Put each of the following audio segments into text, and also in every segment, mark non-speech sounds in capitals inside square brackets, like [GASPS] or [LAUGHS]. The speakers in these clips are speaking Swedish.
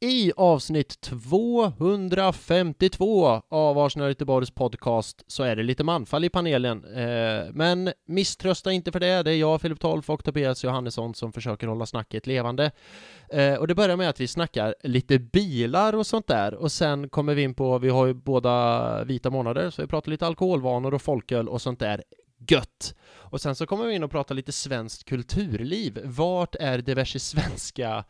i avsnitt 252 av Arsenal Göteborgs podcast så är det lite manfall i panelen. Eh, men misströsta inte för det. Det är jag, Filip Tolf och Tobias Johannesson som försöker hålla snacket levande. Eh, och det börjar med att vi snackar lite bilar och sånt där och sen kommer vi in på, vi har ju båda vita månader, så vi pratar lite alkoholvanor och folköl och sånt där gött. Och sen så kommer vi in och pratar lite svenskt kulturliv. Vart är diverse svenska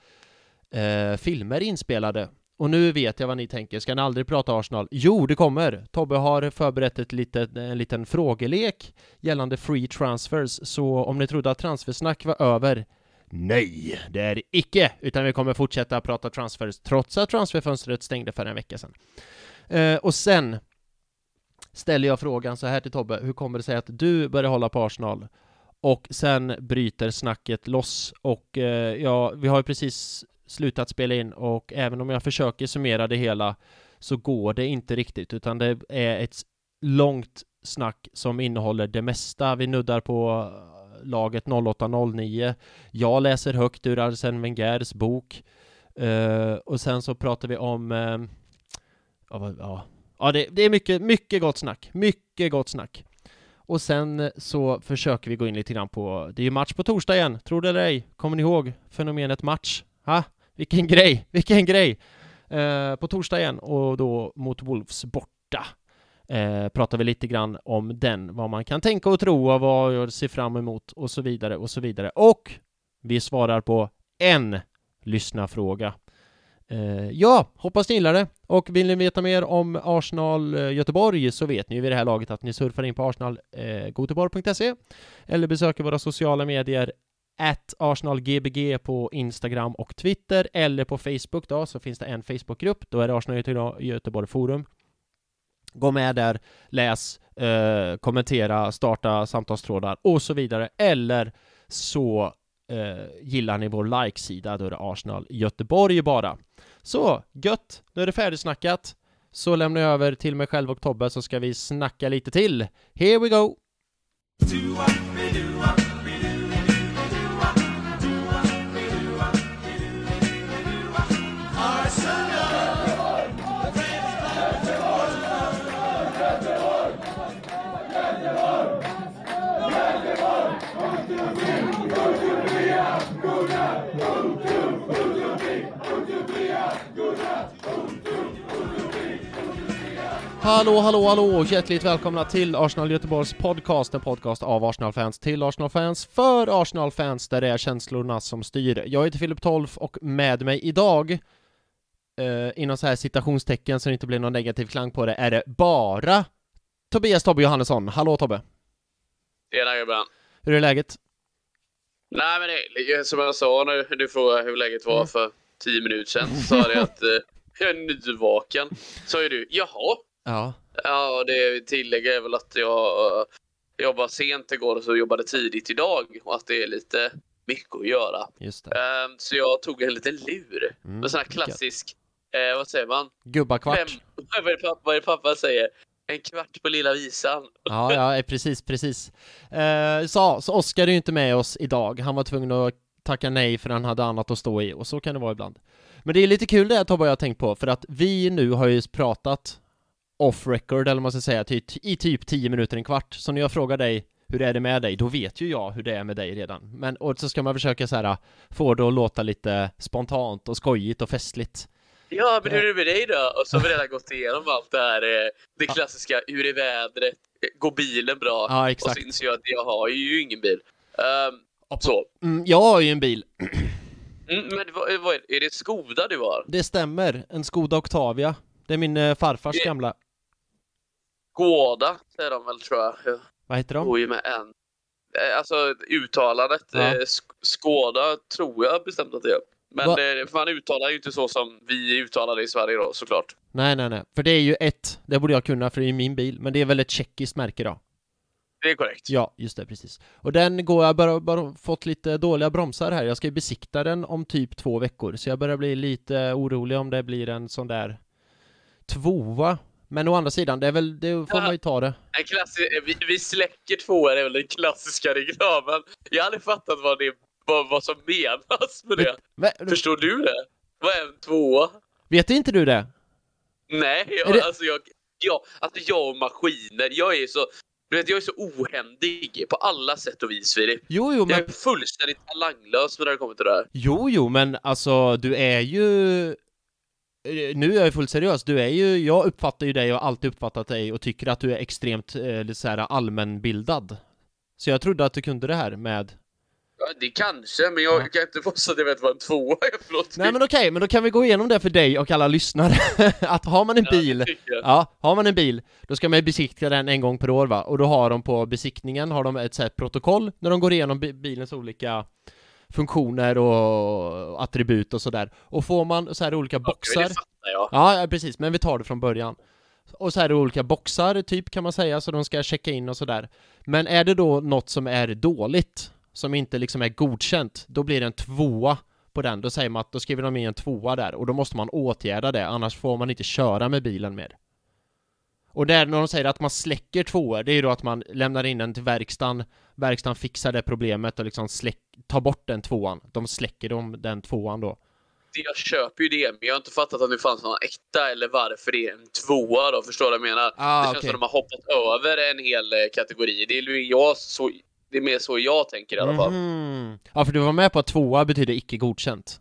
eh, filmer inspelade? Och nu vet jag vad ni tänker, ska ni aldrig prata Arsenal? Jo, det kommer! Tobbe har förberett ett litet, en liten frågelek gällande free transfers, så om ni trodde att transfersnack var över, nej, det är det icke! Utan vi kommer fortsätta prata transfers trots att transferfönstret stängde för en vecka sedan. Eh, och sen ställer jag frågan så här till Tobbe, hur kommer det sig att du börjar hålla på Arsenal? Och sen bryter snacket loss och eh, ja, vi har ju precis slutat spela in och även om jag försöker summera det hela så går det inte riktigt utan det är ett långt snack som innehåller det mesta. Vi nuddar på eh, laget 0809. Jag läser högt ur Arsène Wengers bok uh, och sen så pratar vi om uh, ja, ja, ja det, det, är mycket, mycket gott snack. Mycket gott snack. Och sen så försöker vi gå in lite grann på, det är ju match på torsdag igen, tror det eller ej. Kommer ni ihåg fenomenet match? Ha? Vilken grej, vilken grej! Eh, på torsdag igen och då mot Wolves borta. Eh, pratar vi lite grann om den, vad man kan tänka och tro och vad jag ser fram emot och så vidare och så vidare. Och vi svarar på en lyssnarfråga. Eh, ja, hoppas ni gillar det. Och vill ni veta mer om Arsenal eh, Göteborg så vet ni vid det här laget att ni surfar in på arsenalgoteborg.se eh, eller besöker våra sociala medier at ArsenalGBG på Instagram och Twitter eller på Facebook då så finns det en Facebookgrupp då är det Arsenal Göteborg Forum. Gå med där, läs, eh, kommentera, starta samtalstrådar och så vidare eller så eh, gillar ni vår like-sida då är det Arsenal Göteborg bara. Så gött, nu är det färdigsnackat. Så lämnar jag över till mig själv och Tobbe så ska vi snacka lite till. Here we go! Hallå, hallå, hallå! Hjärtligt välkomna till Arsenal Göteborgs podcast, en podcast av Arsenal-fans till Arsenal-fans för Arsenal-fans där det är känslorna som styr. Jag heter Filip Tolf och med mig idag, eh, inom så här citationstecken så det inte blir någon negativ klang på det, är det bara Tobias Tobbe Johannesson. Hallå Tobbe! Tjena gubben! Hur är läget? Nej men det, som jag sa när du frågade hur läget var mm. för tio minuter sedan, så sa jag att eh, jag är nyvaken. Sa ju du, jaha? Ja. Ja, det tillägger är väl att jag jobbade sent igår och så jobbade tidigt idag och att det är lite mycket att göra. Just det. Uh, så jag tog en liten lur. Mm, en sån här klassisk, uh, vad säger man? Gubbakvart. Fem, [LAUGHS] vad, är pappa, vad är det pappa säger? En kvart på lilla visan. [LAUGHS] Ja, ja, eh, precis, precis. Uh, så, så Oskar är ju inte med oss idag. Han var tvungen att tacka nej för han hade annat att stå i och så kan det vara ibland. Men det är lite kul det Tobbe jag har tänkt på för att vi nu har ju pratat off record eller man ska säga i typ 10 minuter, en kvart. Så när jag frågar dig hur är det med dig? Då vet ju jag hur det är med dig redan. Men och så ska man försöka så här få det att låta lite spontant och skojigt och festligt. Ja, men hur är det med dig då? Och så har vi redan gått igenom allt det här, eh, det klassiska, hur är vädret? Går bilen bra? Ja, exakt. Och så inser jag att jag har ju ingen bil. Um, så. Mm, jag har ju en bil. [CLEARS THROAT] Mm, men vad, vad är, är det Skoda du har? Det stämmer, en Skoda Octavia. Det är min eh, farfars det... gamla. Gåda säger de väl tror jag. Vad heter de? Bor ju med en. Eh, alltså uttalandet, ja. eh, Skåda tror jag bestämt att det är. Men det, man uttalar ju inte så som vi uttalar det i Sverige då såklart. Nej, nej, nej. För det är ju ett, det borde jag kunna för det är min bil, men det är väl ett tjeckiskt märke då? Det är korrekt. Ja, just det, precis. Och den går, jag bara, bara fått lite dåliga bromsar här. Jag ska ju besikta den om typ två veckor, så jag börjar bli lite orolig om det blir en sån där tvåa men å andra sidan, det är väl, det får ja, man ju ta det. En klassi vi, vi släcker tvåor är väl den klassiska reklamen. Jag har aldrig fattat vad, det, vad, vad som menas med det. Men, Förstår du det? Vad är en tvåa? Vet inte du det? Nej, jag, det- alltså jag, jag, alltså jag och maskiner, jag är så, du vet, jag är så ohändig på alla sätt och vis Filip. Jo, jo, Jag men är fullständigt talanglös när det kommer till det här. Jo, jo, men alltså du är ju... eh, Nu är jag fullt seriös, du är ju, jag uppfattar ju dig och har alltid uppfattat dig och tycker att du är extremt eh, så här allmänbildad. Så jag trodde att du kunde det här med... Ja, det kanske, men jag Ja. kan inte få så att jag vet vad en tvåa är för. Nej men okej, men då kan vi gå igenom det för dig och alla lyssnare. [LAUGHS] att har man en Ja, bil, jag. ja, har man en bil, då ska man ju besiktiga den en gång per år va? Och då har de på besiktningen, har de ett så här protokoll när de går igenom bi- bilens olika funktioner och attribut och sådär. Och får man så här olika boxar det fattar jag. Ja, precis, men vi tar det från början. Och så är det olika boxar, typ kan man säga, så de ska checka in och sådär. Men är det då något som är dåligt, som inte liksom är godkänt, då blir det en tvåa på den. Då säger man att då skriver de in en tvåa där och då måste man åtgärda det, annars får man inte köra med bilen mer. Och där när de säger att man släcker tvåor, det är ju då att man lämnar in den till verkstaden, verkstaden fixar det problemet och liksom släck, tar bort den tvåan. De släcker de, den tvåan då. Det- Jag köper ju det, men jag har inte fattat om det fanns någon äkta eller varför det är en tvåa då, förstår du vad jag menar? Ah, det känns okej. som de har hoppat över en hel eh, kategori. Det är, ju jag så, det är mer så jag tänker i alla fall. Mhm. Ja, för du var med på att tvåa betyder icke godkänt.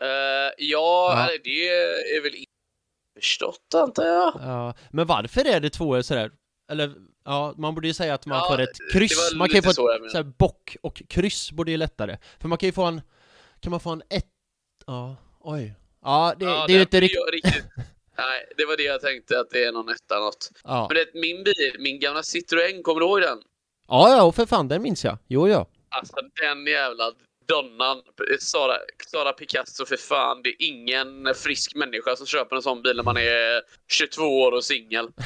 Eh, ja, Ja. det är väl förstått antar jag. Ja, men varför är det tvåor sådär? Eller, ja, man borde ju säga att man Ja, får ett kryss. Man kan ju få så ett såhär bock och kryss borde ju lättare. För man kan ju få en, kan man få en ett, ja, oj. Ja, det, ja, det är ju inte riktigt... [LAUGHS] Nej, det var det jag tänkte, att det är någon etta något. ja. Men det, min bil, min gamla Citroën, kommer du ihåg den? Ja, ja, och för fan, den minns jag. Jo, ja. Alltså den jävla donnan, Sara, Sara Picasso, för fan. Det är ingen frisk människa som köper en sån bil när man är 22 år och singel. [LAUGHS]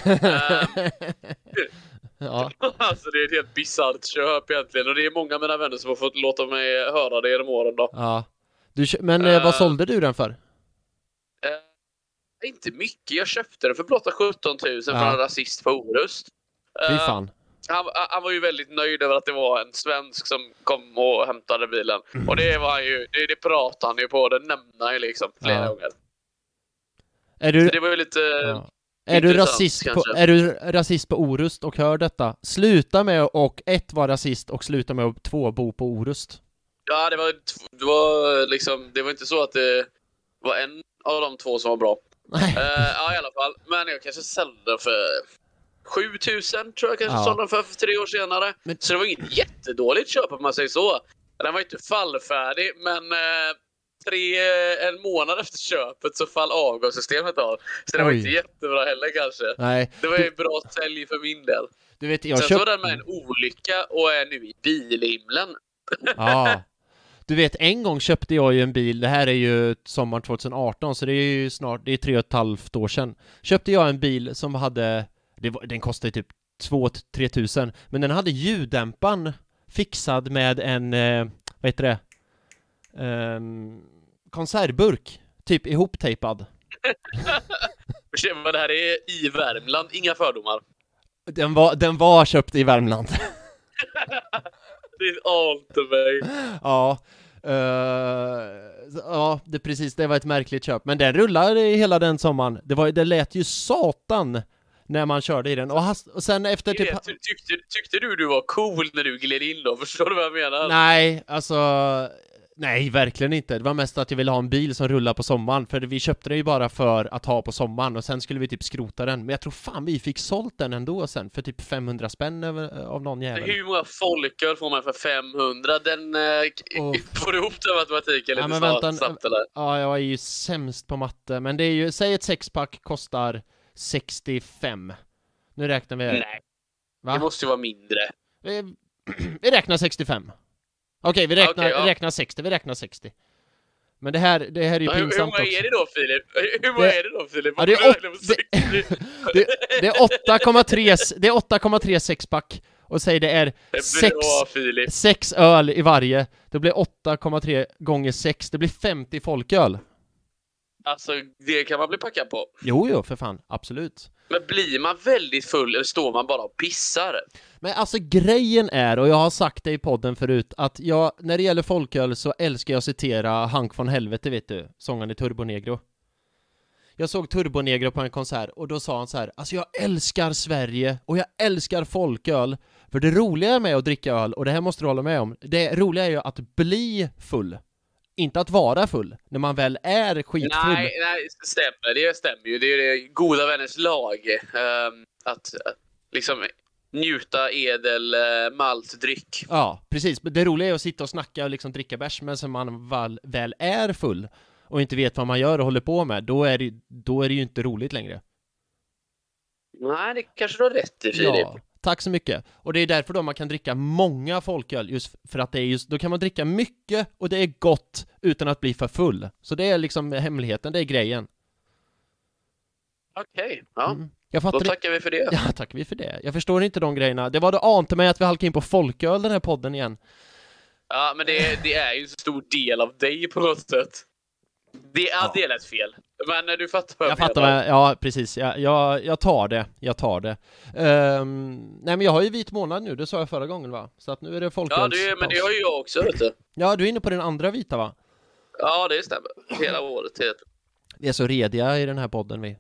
Ja, [LAUGHS] alltså det är ett helt bisarrt köp egentligen. Och det är många av mina vänner som har fått låta mig höra det genom åren då. ja. Du, men eh, vad Eh. sålde du den för? Eh, inte mycket. Jag köpte den för blotta 17 000 från Ja. en rasist på Orust. Fy fan. Han, han var ju väldigt nöjd över att det var en svensk som kom och hämtade bilen. Mm. Och det var han ju, det, det pratade han ju på, det nämnde han ju liksom flera Ja. gånger. Är Så du, det var ju lite... ja. är du rasist på, kanske. är du rasist på Orust och hör detta? Sluta med och ett vara rasist och sluta med att två bo på Orust. Ja, det var, det var liksom, det var inte så att det var en av de två som var bra. Nej. Eh, ja, i alla fall. Men jag kanske sålde den för 7000 tror jag kanske Ja. sålde den för, för tre år senare. Men- Så det var inget jättedåligt köp om man säger så. Den var inte fallfärdig, men eh, tre, en månad efter köpet så fall avgassystemet av. Så det var Oj. inte jättebra heller kanske. Nej, Det var ju bra sälj för min del. du vet jag Sen så var köpte... den med en olycka och är nu i bilhimlen. [LAUGHS] Ja. Du vet, en gång köpte jag ju en bil, det här är ju sommaren 2018, så det är ju snart, det är tre och ett halvt år sedan. Köpte jag en bil som hade, var, den kostade typ 2-3 tusen, men den hade ljuddämparen fixad med en, eh, vad heter det, Ehm, konservburk, typ ihoptejpad. Vad det här är i Värmland, inga fördomar. Den var, den var köpt i Värmland. [LAUGHS] Det är allt till mig. ja. eh, ja, det precis, det var ett märkligt köp. Men den rullade hela den sommaren. Det, var, det lät ju satan när man körde i den. Och, hast, och sen efter typ... Ty- Tyckte, tyckte du du var cool när du gled in då? [LAUGHS] Förstår du vad jag menar? Nej, alltså... Nej, verkligen inte. Det var mest att jag ville ha en bil som rullar på sommaren, för vi köpte den ju bara för att ha på sommaren och sen skulle vi typ skrota den. Men jag tror fan vi fick sålt den ändå sen för typ 500 spänn över, av någon jävel. Hur många folköl får man för 500? Den, eh, [LAUGHS] får du ihop den matematiken lite Ja, snart, vänta, snabbt eller? Ja, jag är ju sämst på matte, men det är ju, säg ett sexpack kostar 65. Nu räknar vi. Nej, det Va? måste ju vara mindre. Vi, vi räknar 65. Okej, vi räknar, Okej, ja. räknar 60, vi räknar 60. Men det här, det här är ju Ja, hur, hur pinsamt många också. är det då Filip? Hur många Det- är det då Filip? Ja, det är Varför åt- räknar du på 60? Det, det är 8,3 det är 8,3 sexpack och säg det är Det är sex, Bra Filip. sex öl i varje. Det blir 8,3 gånger 6, det blir 50 folköl. Alltså, det kan man bli packad på. Jo, jo, för fan, absolut. Men blir man väldigt full eller står man bara och pissar? Men alltså grejen är, och jag har sagt det i podden förut, att jag, när det gäller folköl så älskar jag att citera Hank von Helvete, vet du, sångaren i Turbonegro. Jag såg Turbonegro på en konsert och då sa han så här, alltså jag älskar Sverige och jag älskar folköl, för det roliga med att dricka öl, och det här måste du hålla med om, det roliga är ju att bli full. Inte att vara full, när man väl är skitfull. Nej, nej, det stämmer. Det stämmer ju. Det är ju det goda vänners lag. ehm, att eh, liksom njuta edel uh, maltdryck. Ja, precis. Men det roliga är att sitta och snacka och liksom dricka bärs, men sen man väl, väl är full och inte vet vad man gör och håller på med, då är det, då är det ju inte roligt längre. Nej, det kanske du har rätt i, Filip. Ja, tack så mycket. Och det är därför då man kan dricka många folköl, just för att det är just, då kan man dricka mycket och det är gott utan att bli för full. Så det är liksom hemligheten, det är grejen. Okej, ja. Mm. Jag Då fattar inte- tackar vi för det. Ja, tack vi för det. Jag förstår inte de grejerna. Det var det ante mig att vi halkade in på folköl den här podden igen. Ja, men det, det är ju en stor del av dig på något sätt. Det, ja. Det lät fel. Men du fattar vad Jag jag, fattar vad, ja precis, jag, jag, jag tar det, jag tar det. Ehm, nej men jag har ju vit månad nu, det sa jag förra gången va? Så att nu är det folköls... Ja, det, men det har ju jag också, vet du. Ja, du är inne på den andra vita va? Ja, det stämmer. Hela året. helt. Vi är så rediga i den här podden vi.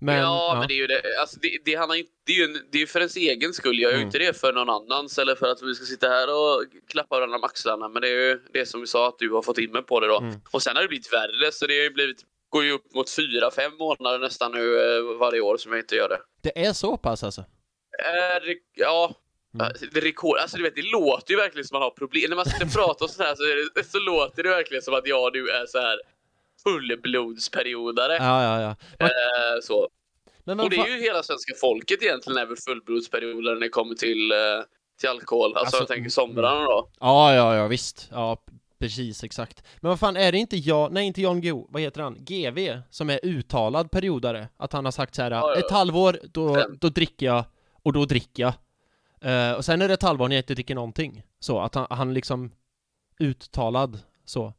Men, ja, men det är ju det. Alltså, det, det, handlar det är ju en, det är för ens egen skull. Jag gör ju Mm. inte det för någon annans eller för att vi ska sitta här och klappa varandra om axlarna. Men det är ju det som vi sa att du har fått in mig på det då. Mm. Och sen har det blivit värre, så det har ju blivit går ju upp mot fyra, fem månader nästan nu eh, varje år som jag inte gör det. det är så pass alltså? Re- ja, Mm. det rekord, alltså du vet, det låter ju verkligen som man har problem. När man sitter och pratar och så här så, det, så låter det verkligen som att jag och du är så här fullblodsperiodare. Ja, ja, ja. Men, Eh, så. men, Och det är ju hela svenska folket egentligen är väl fullblodsperioder när det kommer till, eh, till alkohol. Alltså, Alltså, jag tänker somrarna då. Ja, ja, ja, visst. Ja, precis, exakt. Men vad fan, är det inte jag, nej inte Jan Go, vad heter han? GV, som är uttalad periodare? Att han har sagt så här, Ja, ja. ett halvår, då, Fem. då dricker jag, och då dricker jag. Eh, och sen är det ett halvår när jag inte dricker någonting. Så, att han, han liksom uttalad, så.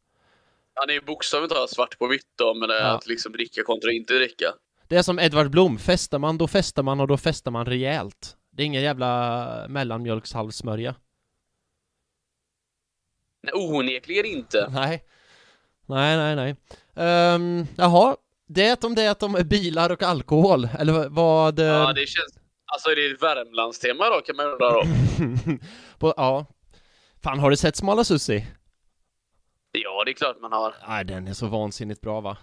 Han är ju bokstavligt talat svart på vitt då, men det Ja. att liksom dricka kontra inte dricka. Det är som Edvard Blom, festar man, då festar man och då festar man rejält. Det är ingen jävla mellanmjölkshalvsmörja. Nej, onekligen inte. Nej. Nej, nej, nej. Um, jaha, det om det om bilar och alkohol, eller vad? eh, Ja, det känns... Alltså är det ett Värmlandstema då kan man undra då? [LAUGHS] på, ja. Fan, har du sett Smala Sussi? Ja, det är klart man har. Nej, den är så vansinnigt bra va?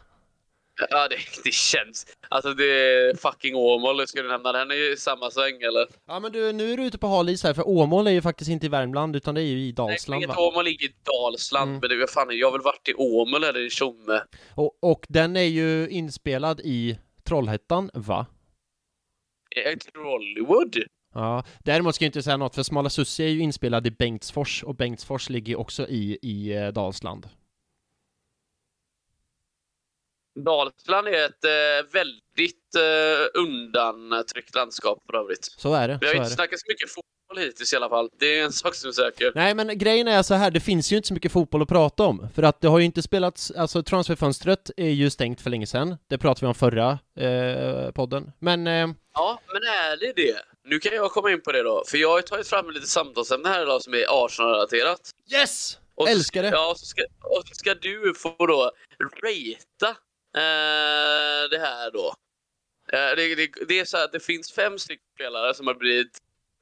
Ja, det, det känns... Alltså det är fucking Åmål, ska du nämna den är ju i samma sväng eller? Ja men du, nu är du ute på hal is här, för Åmål är ju faktiskt inte i Värmland, utan det är ju i Nej, Dalsland jag va? Åmål ligger i Dalsland, Mm. men det, fan, jag har väl varit i Åmål eller i Tjomme? Och, och den är ju inspelad i Trollhättan, va? Hollywood. Ja, däremot ska jag inte säga något, för Smala Sussi är ju inspelad i Bengtsfors, och Bengtsfors ligger också i, i eh, Dalsland. Dalsland är ett eh, väldigt eh, undantryckt landskap för övrigt. Så är det, Vi har inte snackat så mycket fotboll hittills i alla fall. Det är en sak som är säker. Nej men grejen är så här, det finns ju inte så mycket fotboll att prata om, för att det har ju inte spelats, alltså transferfönstret är ju stängt för länge sedan, det pratade vi om förra eh, podden, men eh, Ja, men är det det? Nu kan jag komma in på det då, för jag har ju tagit fram lite samtalsämne här idag som är Arsenal-relaterat. yes! Och Älskar det! Ja, och så ska, och så ska du få då ratea eh, det här då. Eh, det, det, det är så att det finns fem stycken spelare som har blivit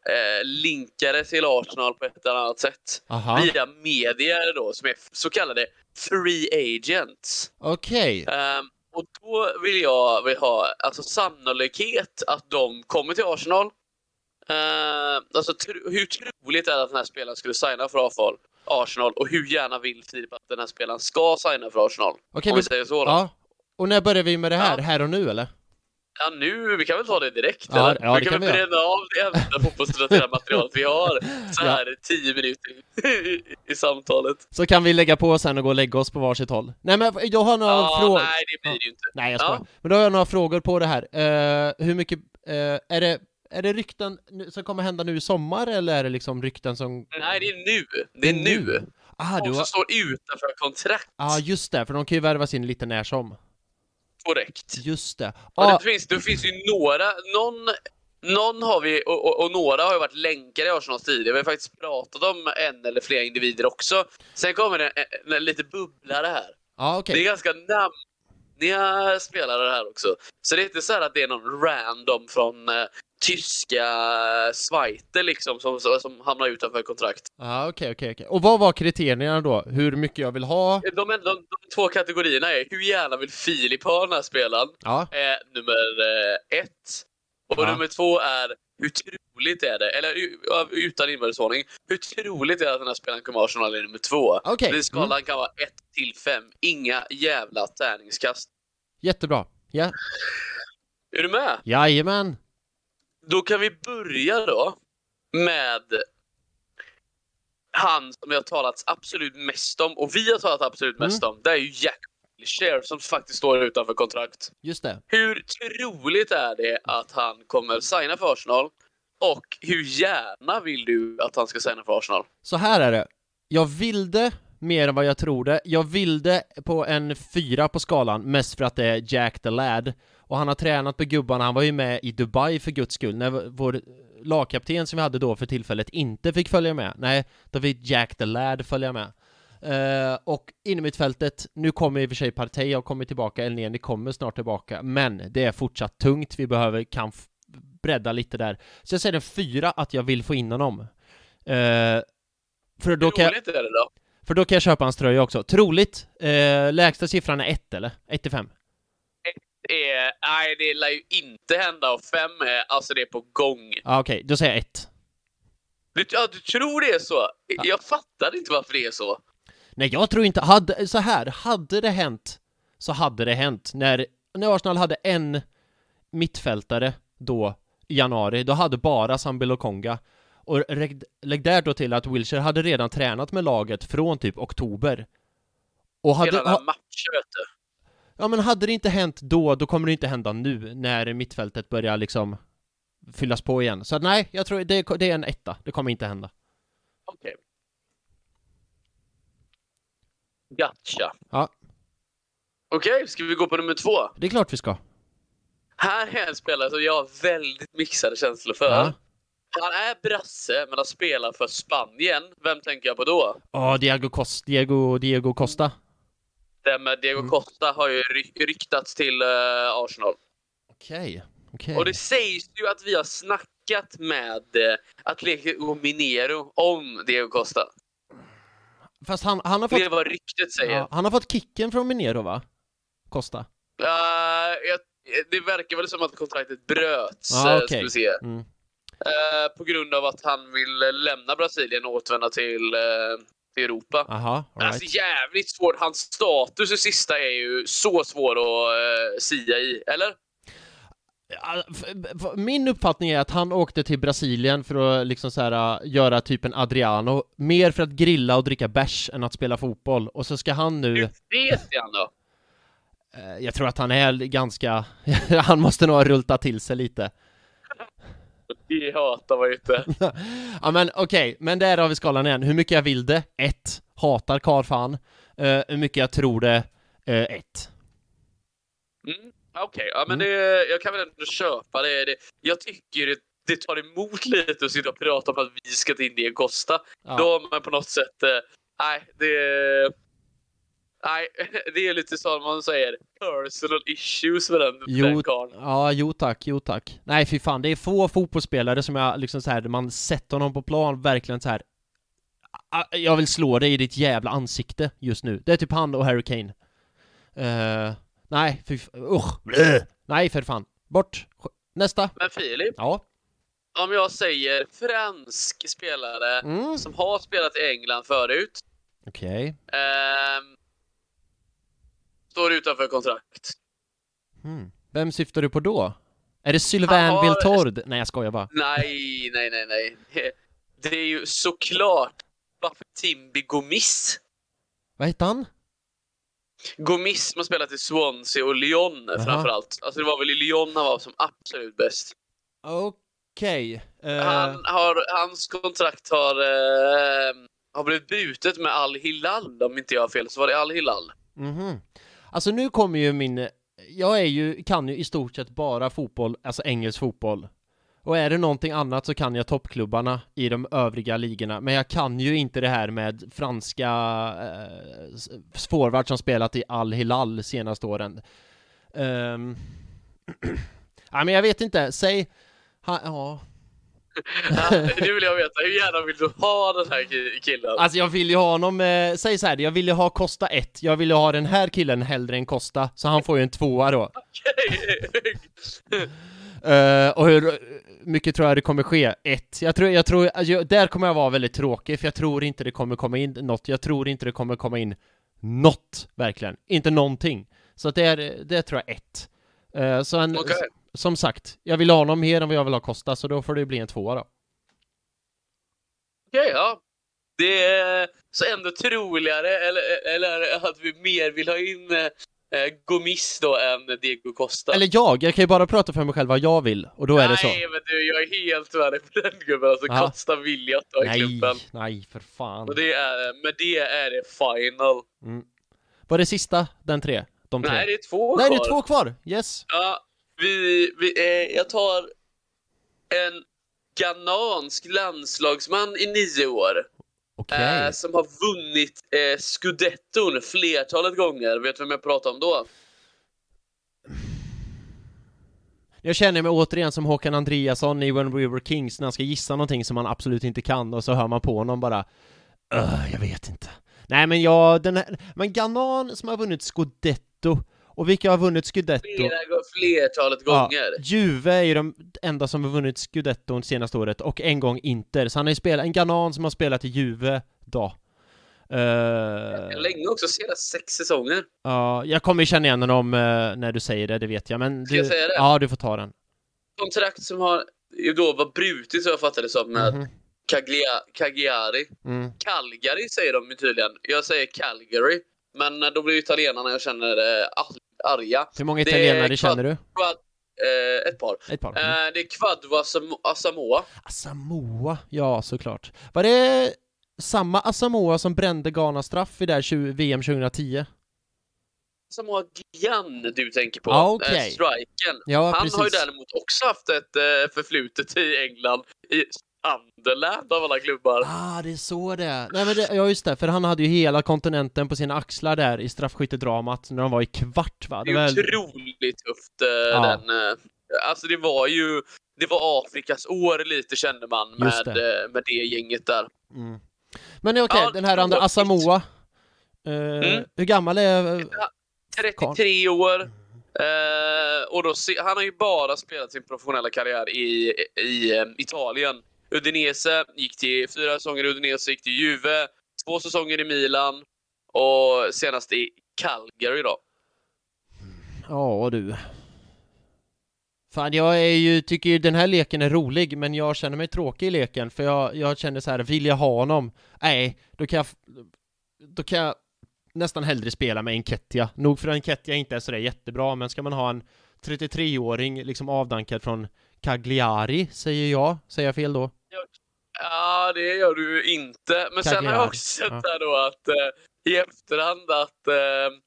eh, linkade till Arsenal på ett eller annat sätt. Aha, Via medier då, som är så kallade free agents. okej. Ehm, och då vill jag vill ha alltså sannolikhet att de kommer till Arsenal. Ehm, alltså tro, hur troligt är det att den här spelaren skulle signa för Arsenal? Arsenal och hur gärna vill Filip att den här spelaren ska signa för Arsenal? Okej, om men, vi säger så då. ja. Och när börjar vi med det här? Ja. Här och nu eller? Ja, nu, vi kan väl ta det direkt Ja, eller? ja, vi kan, kan väl bränna av det enda fotbollsrelaterade [LAUGHS] materialet vi har så Ja. här tio minuter i, samtalet. Så kan vi lägga på sen och gå och lägga oss på varsitt håll. Nej men jag har några Ja, frågor. nej, det blir det ju inte. Nej jag Ja. skojar. Men då har jag några frågor på det här. Eh, hur mycket, eh, är det, är det rykten som kommer hända nu i sommar eller är det liksom rykten som... Nej, det är nu. Det är nu. Ah, du Folk har... som står utanför kontrakt. ah, just det, för de kan ju värvas in lite när som. Korrekt. Just det. Ah, det, finns, det finns ju några, någon, någon har vi, och, och, och några har ju varit länkare i Arsenals tidigare. Vi har faktiskt pratat om en eller flera individer också. Sen kommer det en, en, en lite bubblare här. ah, okej. Det är ganska namniga spelare här också. Så det är inte så här att det är någon random från eh, tyska sviter liksom som, som, hamnar utanför kontrakt. Ah, okej, okej, okej. Och vad var kriterierna då? Hur mycket jag vill ha? De, de, de, de två kategorierna är hur gärna vill Filip ha den här spelaren? Ja, är nummer eh, ett. Och Ja. nummer två är hur troligt är det, eller utan inbördesordning, hur troligt är det att den här spelaren kommer att Arsenal i nummer två? Okay. Skalan kan vara 1 till 5. Inga jävla tärningskast. Jättebra. Ja. Är du med? Jajamän. Då kan vi börja då med han som vi har talat absolut mest om, och vi har talat absolut mest om. Det är ju Jack Wilshere som faktiskt står utanför kontrakt. Just det. Hur troligt är det att han kommer signa för Arsenal? Och hur gärna vill du att han ska signa för Arsenal? Så här är det. Jag vill det mer än vad jag tror det. Jag vill det på en fyra på skalan, mest för att det är Jack the Lad. Och han har tränat med gubbarna, han var ju med i Dubai för guds skull, när vår lagkapten som vi hade då för tillfället inte fick följa med. Nej, då fick Jack the Lad följa med. Eh, och inomhutfältet, nu kommer i och för sig Partey har kommit tillbaka, Elneny kommer snart tillbaka, men det är fortsatt tungt, vi behöver, kan bredda lite där. Så jag säger en fyra att jag vill få in honom. Eh, för då kan jag, för då kan jag köpa hans tröja också. Troligt, eh, lägsta siffran är 1 eller? 1 till 5? Är, nej, det lär ju inte hända och fem är, alltså det är på gång. Okej, då säger jag 1. Du, ja, du tror det är så? Jag fattar inte varför det är så. Nej jag tror inte, hade, så här, hade det hänt så hade det hänt. När, när Arsenal hade en mittfältare då i januari, då hade bara Sambi Lokonga. Och lägg, lägg där då till att Wilshire hade redan tränat med laget från typ oktober. Och hade, Hela ha, här matchen, vet du. Ja men hade det inte hänt då, då kommer det inte hända nu när mittfältet börjar liksom fyllas på igen. Så nej, jag tror det, det är en etta, det kommer inte hända. Okej. Gotcha. Ja. Okej, ska vi gå på nummer två? Det är klart vi ska. Här är en spelare som jag har väldigt mixade känslor för. Ja. Han är brasse, men han spelar för Spanien. Vem tänker jag på då? Ja, Diego, Costa, Diego, Diego Costa. Med Diego Mm. Costa har ju ry- ryktats till eh, Arsenal. Okej, okej. Och det sägs ju att vi har snackat med uh, Atletico Minero om Diego Costa. Fast han, han har fått... Det är vad ryktet säger. Ja, han har fått kicken från Minero va? Costa? Eh, jag, det verkar väl som att kontraktet bröts, Ja, eh, okej. ska vi se. Mm. Eh, på grund av att han vill lämna Brasilien och återvända till, eh, till Europa. Aha, alright. Alltså jävligt svårt. Hans status i sista är ju så svår att uh, sia i, eller? Min uppfattning är att han åkte till Brasilien för att liksom så här, äh, göra typ en Adriano, mer för att grilla och dricka bärs än att spela fotboll. Och så ska han nu, Hur vet han då? eh, jag tror att han är ganska, [LAUGHS] han måste nog ha rultat till sig lite. Det hatar man ju inte. ja men okej, men där har vi skalan igen. Hur mycket jag vill det? Ett. Hatar karl fan. Eh, hur mycket jag tror det? Eh, ett. Mm, Okej, ja, men Mm. det, jag kan väl ändå köpa det. det jag tycker det, det tar emot lite att sitta och prata om att vi ska till Diego Costa. Ja. Då har man på något sätt... eh, Nej, det... Nej, [LAUGHS] det är lite som man säger personal issues med den, Jo, den karln. ja, jo tack, jo tack. Nej fy fan, det är få fotbollsspelare som jag liksom så här, man sätter honom på plan verkligen så här. "Ah, Jag vill slå dig i ditt jävla ansikte just nu. Det är typ han och Harry Kane. Eh, nej, fy usch. Nej för fan. Bort. Nästa. Men Filip, Ja. om jag säger fransk spelare Mm. som har spelat i England förut, Okej. ehm, står utanför kontrakt. Hmm. Vem syftar du på då? Är det Sylvain har- Viltord? Nej jag skojar bara. Nej, nej, nej, nej. Det är ju såklart varför Timby Gomis. Vad heter han? Gomis som har spelat i Swansea och Lyon Jaha. framförallt. Alltså det var väl i Lyon han var som absolut bäst. Okej. Eh, Han har, hans kontrakt har, eh, har blivit brutet med Al Hilal om inte jag har fel. Så var det Al Hilal. Mhm. Alltså nu kommer ju min... jag är ju, kan ju i stort sett bara fotboll, alltså engelsk fotboll. Och är det någonting annat så kan jag toppklubbarna i de övriga ligorna, men jag kan ju inte det här med franska eh, forward som spelat i Al Hilal senaste åren. Ehm, [CLEARS THROAT] um, Nej men jag vet inte, säg... Ha, ja nu vill jag veta, hur gärna vill du ha den här killen? Alltså jag vill ju ha honom, eh, säg så här, jag vill ju ha Costa 1, jag vill ju ha den här killen hellre än Costa, så han får ju en tvåa då. uh, och hur mycket tror jag det kommer ske? Ett. Jag tror, jag tror, alltså, där kommer jag vara väldigt tråkig, för jag tror inte det kommer komma in något, jag tror inte det kommer komma in något, verkligen. Inte någonting. Så det är, det tror jag ett. Uh, så en, okay. Som sagt, jag vill ha honom mer än vad jag vill ha Costa, så då får det bli en tvåa då. Okej, okay, ja. Det är så ändå troligare, eller, eller att vi mer vill ha in eh, Gomis då än Diego Costa. Eller jag, jag kan ju bara prata för mig själv vad jag vill och då nej, är det så. Nej men du, jag är helt med på den gubben. Alltså Aha. Costa vill jag ta i nej, klubben. Nej, för fan. Och det är, men det är det final. Mm. Var det sista, den tre? De tre? Nej, det är två Nej, kvar. det är två kvar! Yes! Ja, vi, vi, eh, jag tar en ghanansk landslagsman i nio år. Okay. Eh, som har vunnit eh, scudetton flertalet gånger. Vet du vem jag pratar om då? Jag känner mig återigen som Håkan Andreasson i When We Were Kings när han ska gissa någonting som han absolut inte kan och så hör man på honom bara Jag vet inte. Nej men jag, den här, men Ganan som har vunnit scudetto och vilka har vunnit Scudetto? Flera, flertalet gånger. Ja, Juve är ju de enda som har vunnit Scudetton senaste året och en gång Inter. Så han har ju spelat, en Ganan som har spelat i Juve då. Uh, Länge också, senaste sex säsonger. Ja, jag kommer känna igen honom uh, när du säger det, det vet jag. Men Ska du, jag säga det? Ja, du får ta den. Kontrakt som har då var brutit så jag fattar det som med mm -hmm. Caglia, Cagliari. Mm. Calgary säger de ju tydligen. Jag säger Calgary. Men då blir italienarna jag känner eh, arga. Hur många italienare känner du? Eh, ett par. Ett par. Mm. Eh, det är Quadvo Asamoah. Asamoah, ja såklart. Var det samma Asamoah som brände Ghana-straff i där 20, VM 2010? Asamoah Gyan du tänker på, ah, okay. eh, striken. Ja, Han precis. har ju däremot också haft ett eh, förflutet i England i Sunderland av alla klubbar. Ah, det är så det är. Nej men det, ja just det, för han hade ju hela kontinenten på sina axlar där i straffskyttedramat när de var i kvart va? Det, det är väl... otroligt tufft eh, ja. den. Eh, alltså det var ju, det var Afrikas år lite kände man med det, eh, med det gänget där. Mm. Men okej, okay, ja, den här andra Asamoah. Eh, mm. Hur gammal är... 33 år. Uh, och då, han har ju bara spelat sin professionella karriär i, i Italien. Udinese gick till fyra säsonger i Udinese, gick till Juve, två säsonger i Milan och senast i Calgary då. Ja du. Fan, jag är ju, tycker ju den här leken är rolig, men jag känner mig tråkig i leken, för jag, jag känner så här, vill jag ha honom? Nej, då kan jag, då kan jag nästan hellre spela med Enketia. Nog för att Enketia inte är sådär jättebra, men ska man ha en 33-åring liksom avdankad från Cagliari, säger jag. Säger jag fel då? Ja, det gör du inte. Men Cagliari. sen har jag också sett ja. här då att eh, i efterhand att eh,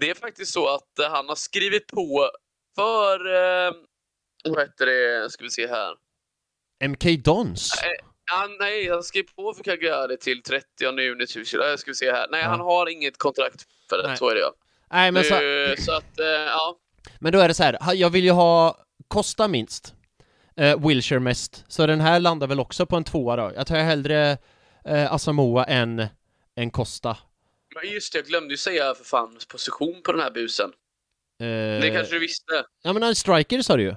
det är faktiskt så att eh, han har skrivit på för, eh, vad heter det, ska vi se här. MK Dons? Ja, nej, han skrev på för Cagliari till 30 juni 2020. Ska vi se här. Nej, ja. han har inget kontrakt för det, nej. så är det ja. Nej, men så... så att, eh, ja. Men då är det så här, jag vill ju ha Costa minst. Eh, Wilshire mest. Så den här landar väl också på en tvåa då. Jag tar hellre eh, Asamoa än, än Costa. Men just det, jag glömde ju säga för fan position på den här busen. Eh... Det kanske du visste? Ja men en striker sa du ju.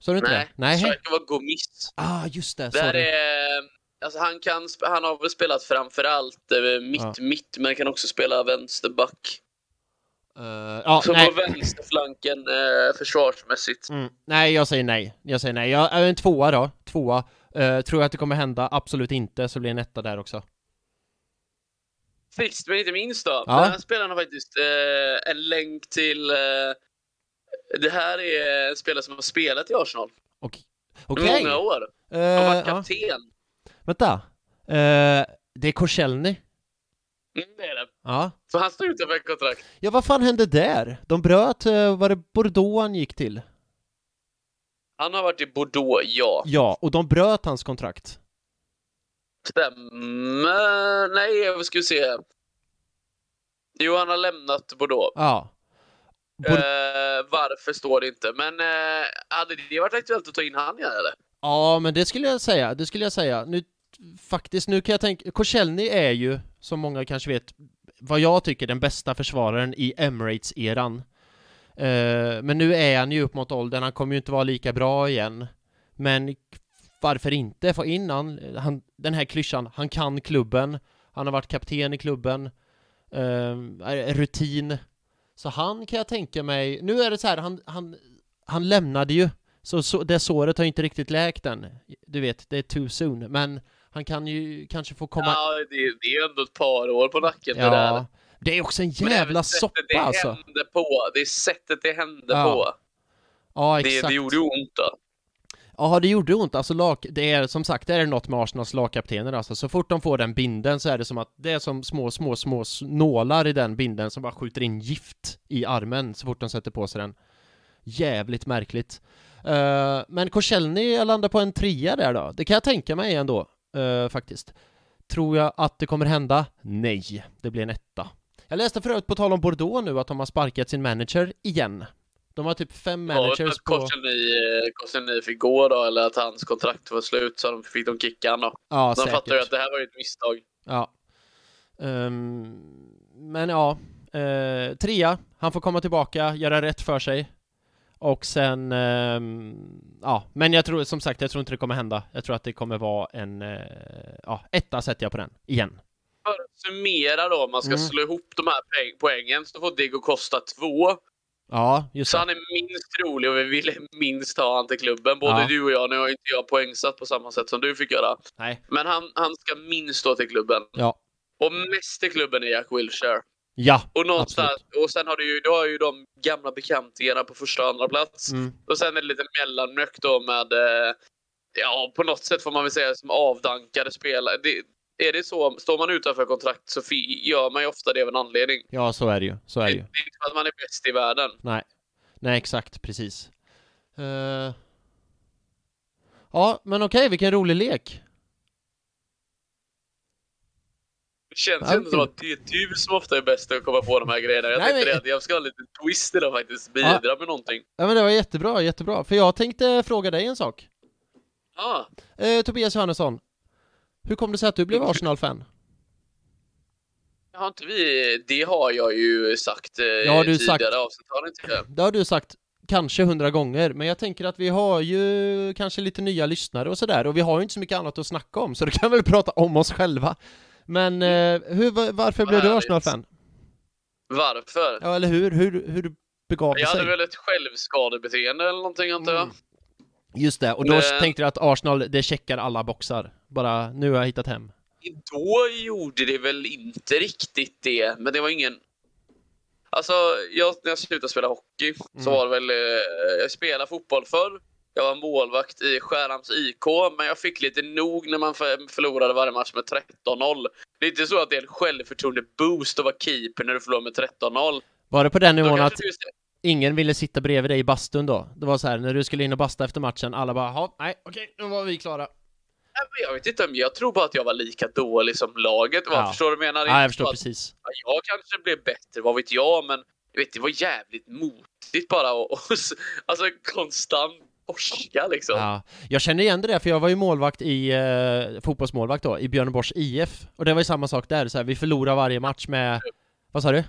Sa du inte Nej, det? Nej, striker var Gomis. Ah, just det. Där är, alltså han, kan, han har väl spelat framförallt eh, mitt, ja. mitt, men kan också spela vänsterback. Uh, ja, så nej. på vänsterflanken eh, försvarsmässigt. Mm. Nej, jag säger nej. Jag säger nej. Jag är en tvåa då. Tvåa. Uh, tror jag att det kommer hända? Absolut inte. Så blir en etta där också. Sist men inte minst då. Ja. Den här spelaren har faktiskt eh, en länk till... Det här är en spelare som har spelat i Arsenal. Okej. Okay. Många år. Uh, har varit kapten. Vänta. Uh, det är Korselny. Mm, det är det. Ja. Så han står utanför kontrakt. Ja, vad fan hände där? De bröt, eh, var det Bordeaux han gick till? Han har varit i Bordeaux, ja. Ja, och de bröt hans kontrakt. Stämmer. Nej, vad ska vi se. Jo, han har lämnat Bordeaux. Ja. Bor- Eh, varför står det inte. Men eh, hade det varit aktuellt att ta in han igen eller? Ja, men det skulle jag säga, det skulle jag säga. Nu, faktiskt, nu kan jag tänka, Korselny är ju, som många kanske vet, vad jag tycker den bästa försvararen i Emirates-eran. Uh, men nu är han ju upp mot åldern, han kommer ju inte vara lika bra igen. Men varför inte få in han, han den här klyschan, han kan klubben, han har varit kapten i klubben, uh, rutin. Så han kan jag tänka mig, nu är det så här, han, han, han lämnade ju så, så det såret har inte riktigt läkt än. Du vet, det är too soon. Men han kan ju kanske få komma... Ja, det, det är ändå ett par år på nacken det där. Ja, det är också en jävla soppa det alltså. hände på. Det är sättet det hände Ja, på. Ja, Det, exakt. det gjorde ju ont då. Ja, det gjorde ont. Alltså, lag, det är som sagt, det är något med Arsenals lagkaptener alltså. Så fort de får den binden så är det som att det är som små, små, små nålar i den binden som bara skjuter in gift i armen så fort de sätter på sig den. Jävligt märkligt. Eh, men Korselny landar på en trea där då. Det kan jag tänka mig ändå, eh, faktiskt. Tror jag att det kommer hända? Nej, det blir en etta. Jag läste förut på tal om Bordeaux nu att de har sparkat sin manager igen. De har typ fem Ja, managers att på... Korselny, Korselny fick gå då, eller att hans kontrakt var slut, så de fick de kicka han då. Ja, De säkert. fattar ju att det här var ju ett misstag. Ja. Ehm, men ja, uh, trea. Han får komma tillbaka, göra rätt för sig. Och sen, ehm, ja, men jag tror som sagt, jag tror inte det kommer hända. Jag tror att det kommer vara en, eh, ja, etta sätter jag på den, igen. För att summera då, om man ska Mm. slå ihop de här poäng, poängen, så får Diego Costa två. Ja, just Så det. han är minst trolig och vi ville minst ha han till klubben. Både Ja. du och jag. Nu har inte jag poängsatt på samma sätt som du fick göra. Nej. Men han, han ska minst stå till klubben. Ja. Och mest till klubben är Jack Wilshere. Ja, Och, någonstans, och sen har du ju, du har ju de gamla bekantingarna på första och andra plats. mm. Och sen är det lite mellanmjölk då med, eh, ja på något sätt får man väl säga som avdankade spelare. Det, är det så, står man utanför kontrakt så gör man ju ofta det av en anledning. ja, så är det ju. Så är Det, det det ju. är inte för att man är bäst i världen. Nej. Nej, exakt, precis. Eh, Ja, men okej, vilken rolig lek. Det känns Ja, ju inte som att det är du som ofta är bäst att komma på de här grejerna. Jag Nej, tänkte men- att jag ska ha lite twist idag faktiskt. Bidra med någonting. Ja, men det var jättebra, jättebra. För jag tänkte fråga dig en sak. Ja, Eh, Tobias Johannesson, hur kom det sig att du blev Arsenal-fan? har inte vi... Det har jag ju sagt eh, Ja, du tidigare sagt. avsnitt. Har inte det? Det har du sagt kanske hundra gånger, men jag tänker att vi har ju kanske lite nya lyssnare och sådär, och vi har ju inte så mycket annat att snacka om, så då kan vi väl prata om oss själva. Men eh, hur, va- varför blev du. Arsenal-fan? Varför? Ja, eller hur? Hur, hur begav det Jag hade sig? väl ett självskadebeteende eller någonting antar jag. Mm. Just det, och då Men- tänkte jag att Arsenal, det checkar alla boxar. Bara, nu har jag hittat hem. Då gjorde det väl inte riktigt det, men det var ingen... Alltså, jag, när jag slutade spela hockey så Mm. var det väl... Eh, jag spelade fotboll förr. Jag var målvakt i Skärhamns IK, men jag fick lite nog när man för, förlorade varje match med 13-0. Det är inte så att det är en självförtroende-boost att vara keeper när du förlorar med 13-0. Var det på den nivån att du- ingen ville sitta bredvid dig i bastun då? Det var så här, när du skulle in och basta efter matchen, alla bara, ja, nej, okej, nu var vi klara. Jag vet inte, jag tror bara att jag var lika dålig som laget var. Ja. Förstår du vad jag menar? Ja, jag förstår precis. Ja, jag kanske blev bättre, vad vet jag, men jag vet, det var jävligt motigt bara och, [LAUGHS] och alltså konstant torska liksom. Ja, jag känner igen det där, för jag var ju målvakt i, eh, fotbollsmålvakt då, i Björneborgs IF. Och det var ju samma sak där, så här, vi förlorar varje match med, vad sa du?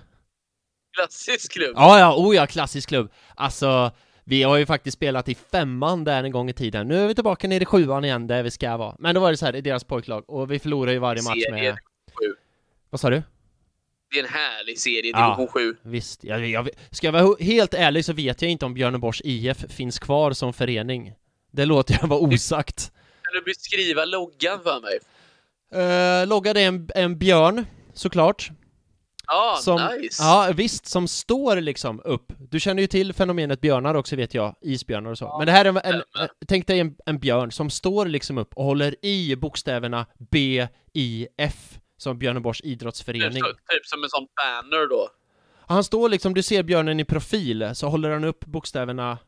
Klassisk klubb. Ja, ja, oh ja, klassisk klubb. Alltså, vi har ju faktiskt spelat i femman där en gång i tiden. Nu är vi tillbaka nere i sjuan igen, där vi ska vara. Men då var det så här, i deras pojklag, och vi förlorar ju varje match med... Vad sa du? Det är en härlig serie, Ja. division 7. Visst, jag, jag, ska jag vara helt ärlig så vet jag inte om Björneborgs IF finns kvar som förening. Det låter jag vara osagt. Kan du beskriva loggan för mig? Uh, loggade en, en björn, såklart. Ja, Som, nice. Ja, visst, som står liksom upp. Du känner ju till fenomenet björnar också vet jag, isbjörnar och så. Men det här är en, en, en tänk dig en, en björn som står liksom upp och håller i bokstäverna B, I, F som Björneborgs Typ, idrottsförening. så- typ som en sån banner då. Han står liksom, du ser björnen i profil, så håller han upp bokstäverna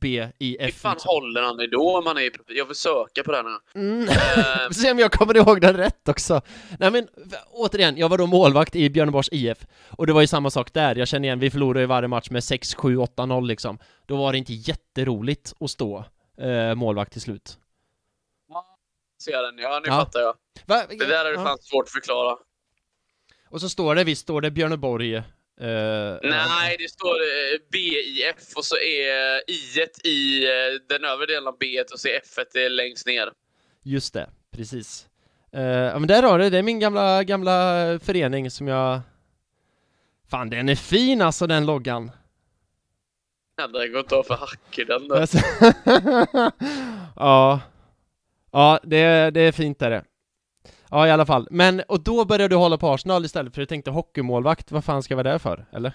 B, I, Hur F. fan liksom. håller han det då om han är i profil? Jag vill söka på den här. Mm. [LAUGHS] Får se om jag kommer ihåg den rätt också. Nej men, återigen, jag var då målvakt i Björneborgs IF, och det var ju samma sak där, jag känner igen, vi förlorade ju varje match med 6, 7, 8, 0 liksom. Då var det inte jätteroligt att stå eh, målvakt till slut. Ser jag den, ja nu Ja. fattar jag. Va? Det där är det Ja. fan svårt att förklara. Och så står det, visst står det Björneborg? Eh, Nej, det står eh, BIF och så är I i eh, den övre delen av B och så är F är längst ner. Just det, precis. Eh, ja men där har du det, är min gamla, gamla förening som jag... Fan den är fin alltså den loggan! Ja, det går inte ha för hack i den där. [LAUGHS] Ja. Ja, det, det är fint är det. Ja, i alla fall. Men, och då började du hålla på Arsenal istället för du tänkte hockeymålvakt, vad fan ska jag vara där för? Eller?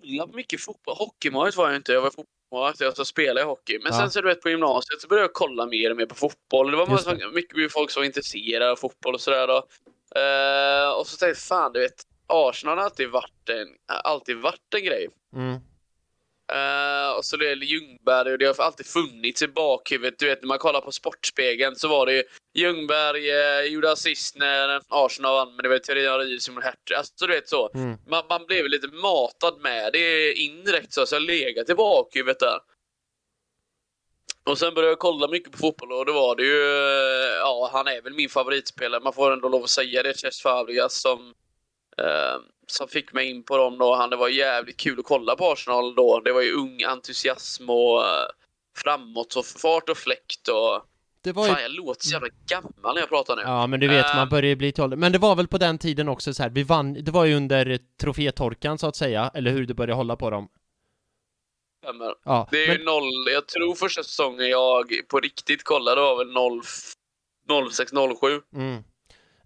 kolla på mycket fotboll. Hockeymålet var jag inte. Jag var fotbollsmålvakt. Jag spelade jag hockey. Men Ja. sen så du vet på gymnasiet så började jag kolla mer och mer på fotboll. Det var Just många, mycket folk som var intresserade av fotboll och sådär då. Eh, och så tänkte jag, fan du vet, Arsenal har alltid varit en, alltid varit en grej. Mm. Eh, och så det är Ljungberg och det har alltid funnits i bakhuvudet. Du vet när man kollar på Sportspegeln så var det ju Ljungberg eh, gjorde assist när Arsenal vann, men det var Thierry Henry som gjorde hattrick. Alltså du vet så. Mm. Man, man blev lite matad med det indirekt så, så jag legat i bakhuvudet där. Och sen började jag kolla mycket på fotboll och då var det ju, eh, ja han är väl min favoritspelare, man får ändå lov att säga det, Cesc Fabregas som, eh, som fick mig in på dem då. Han, det var jävligt kul att kolla på Arsenal då. Det var ju ung entusiasm och eh, framåt och fart och fläkt och... Det var ju... Fan, jag låter så jävla gammal när jag pratar nu. Ja, men du vet, Eh. man börjar ju bli till. Men det var väl på den tiden också så här, vi vann, det var ju under trofétorkan så att säga, eller hur du började hålla på dem. Stämmer. Ja, Det är men, ju noll, jag tror första säsongen jag på riktigt kollade var väl 0, 06-07. mm.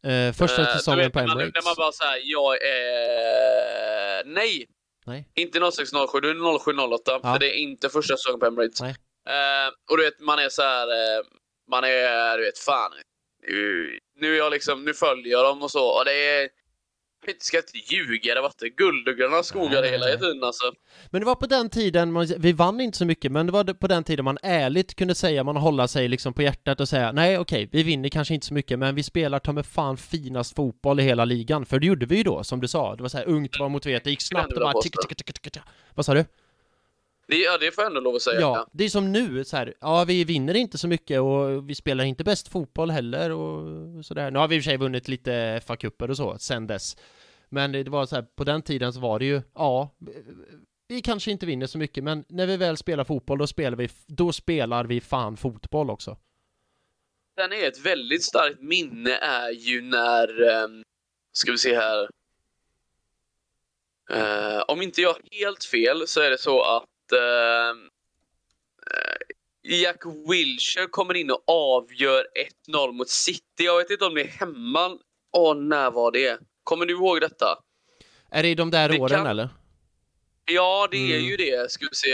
Eh, första Eh, säsongen du på när man, Emirates. när man bara såhär, jag är... Nej! Nej. Inte 06-07, det är 07-08. Ja. För det är inte första säsongen på Emirates. Nej. Eh, och du vet, man är så här, eh, man är, du vet, fan. Nu, nu är jag liksom, nu följer jag dem och så. Och det är, jag ska inte ljuga, det har varit guld och gröna skogar Nej, hela nej. tiden alltså. Men det var på den tiden, man, vi vann inte så mycket, men det var på den tiden man ärligt kunde säga, man hålla sig liksom på hjärtat och säga nej okej, vi vinner kanske inte så mycket, men vi spelar ta med fan finast fotboll i hela ligan, för det gjorde vi ju då, som du sa, det var så här ungt, var motiverat, det gick snabbt och bara ticka, ticka, ticka, ticka. Vad sa du? Det, ja, det får jag ändå lov att säga. Ja, det är som nu, så här, ja vi vinner inte så mycket och vi spelar inte bäst fotboll heller och sådär. Nu har vi i och för sig vunnit lite FA-cuper och så sen dess. Men det var så här, på den tiden så var det ju, ja, vi kanske inte vinner så mycket, men när vi väl spelar fotboll, då spelar vi, då spelar vi fan fotboll också. Sen är ett väldigt starkt minne är ju när, ehm, ska vi se här. Eh, om inte jag helt fel så är det så att Jack Wilshere kommer in och avgör 1-0 mot City. Jag vet inte om det är hemma. Åh, när var det? Kommer du ihåg detta? Är det i de där Det åren kan- eller? Ja, det är Mm. ju det. Ska vi se.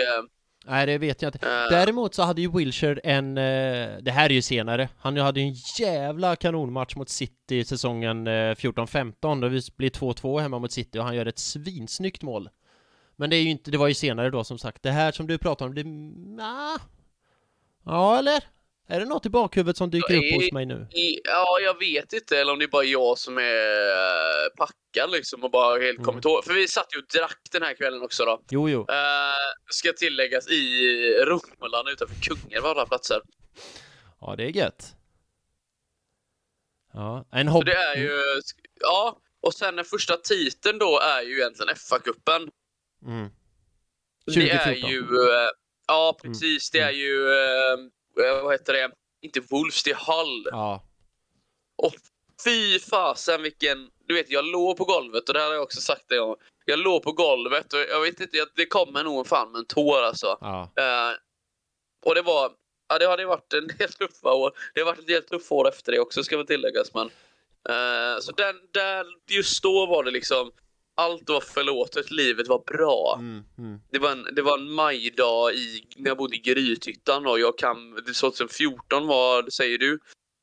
Nej, det vet jag inte. Eh, Däremot så hade ju Wilshire en, eh, det här är ju senare, han hade ju en jävla kanonmatch mot City säsongen eh, 14-15 då vi blir 2-2 hemma mot City och han gör ett svinsnyggt mål. Men det är ju inte, det var ju senare då som sagt. Det här som du pratar om, det, nah. Ja eller? Är det något i bakhuvudet som dyker upp hos mig nu? I, ja, jag vet inte. Eller om det är bara jag som är eh, packad liksom och bara helt Mm. kommit ihåg. För vi satt ju och drack den här kvällen också då. Jo, jo. Uh, ska tilläggas i Romeland utanför Kungälv alla platser. Ja, det är gött. Ja, en Så hobby. det är ju, ja. Och sen den första titeln då är ju egentligen FA-cupen. Mm. Det är 2014. ju, eh, ja precis, det är ju, eh, vad heter det, inte Wolves, det är Hull. Ja. Fy fasen vilken... Du vet, jag låg på golvet och det här har jag också sagt en gång. Jag låg på golvet och jag vet inte, det kommer nog fan med en tår alltså. Ja. Eh, och det var... Ja, det hade varit en [LAUGHS] del tuffa år. Det har varit en del tuffa år efter det också, ska väl tilläggas. Men, eh, så den, där, just då var det liksom... Allt var förlåtet, livet var bra. Mm, mm. Det var en, det var en majdag i, när jag bodde i Grythyttan och jag kan, det 2014 var, säger du,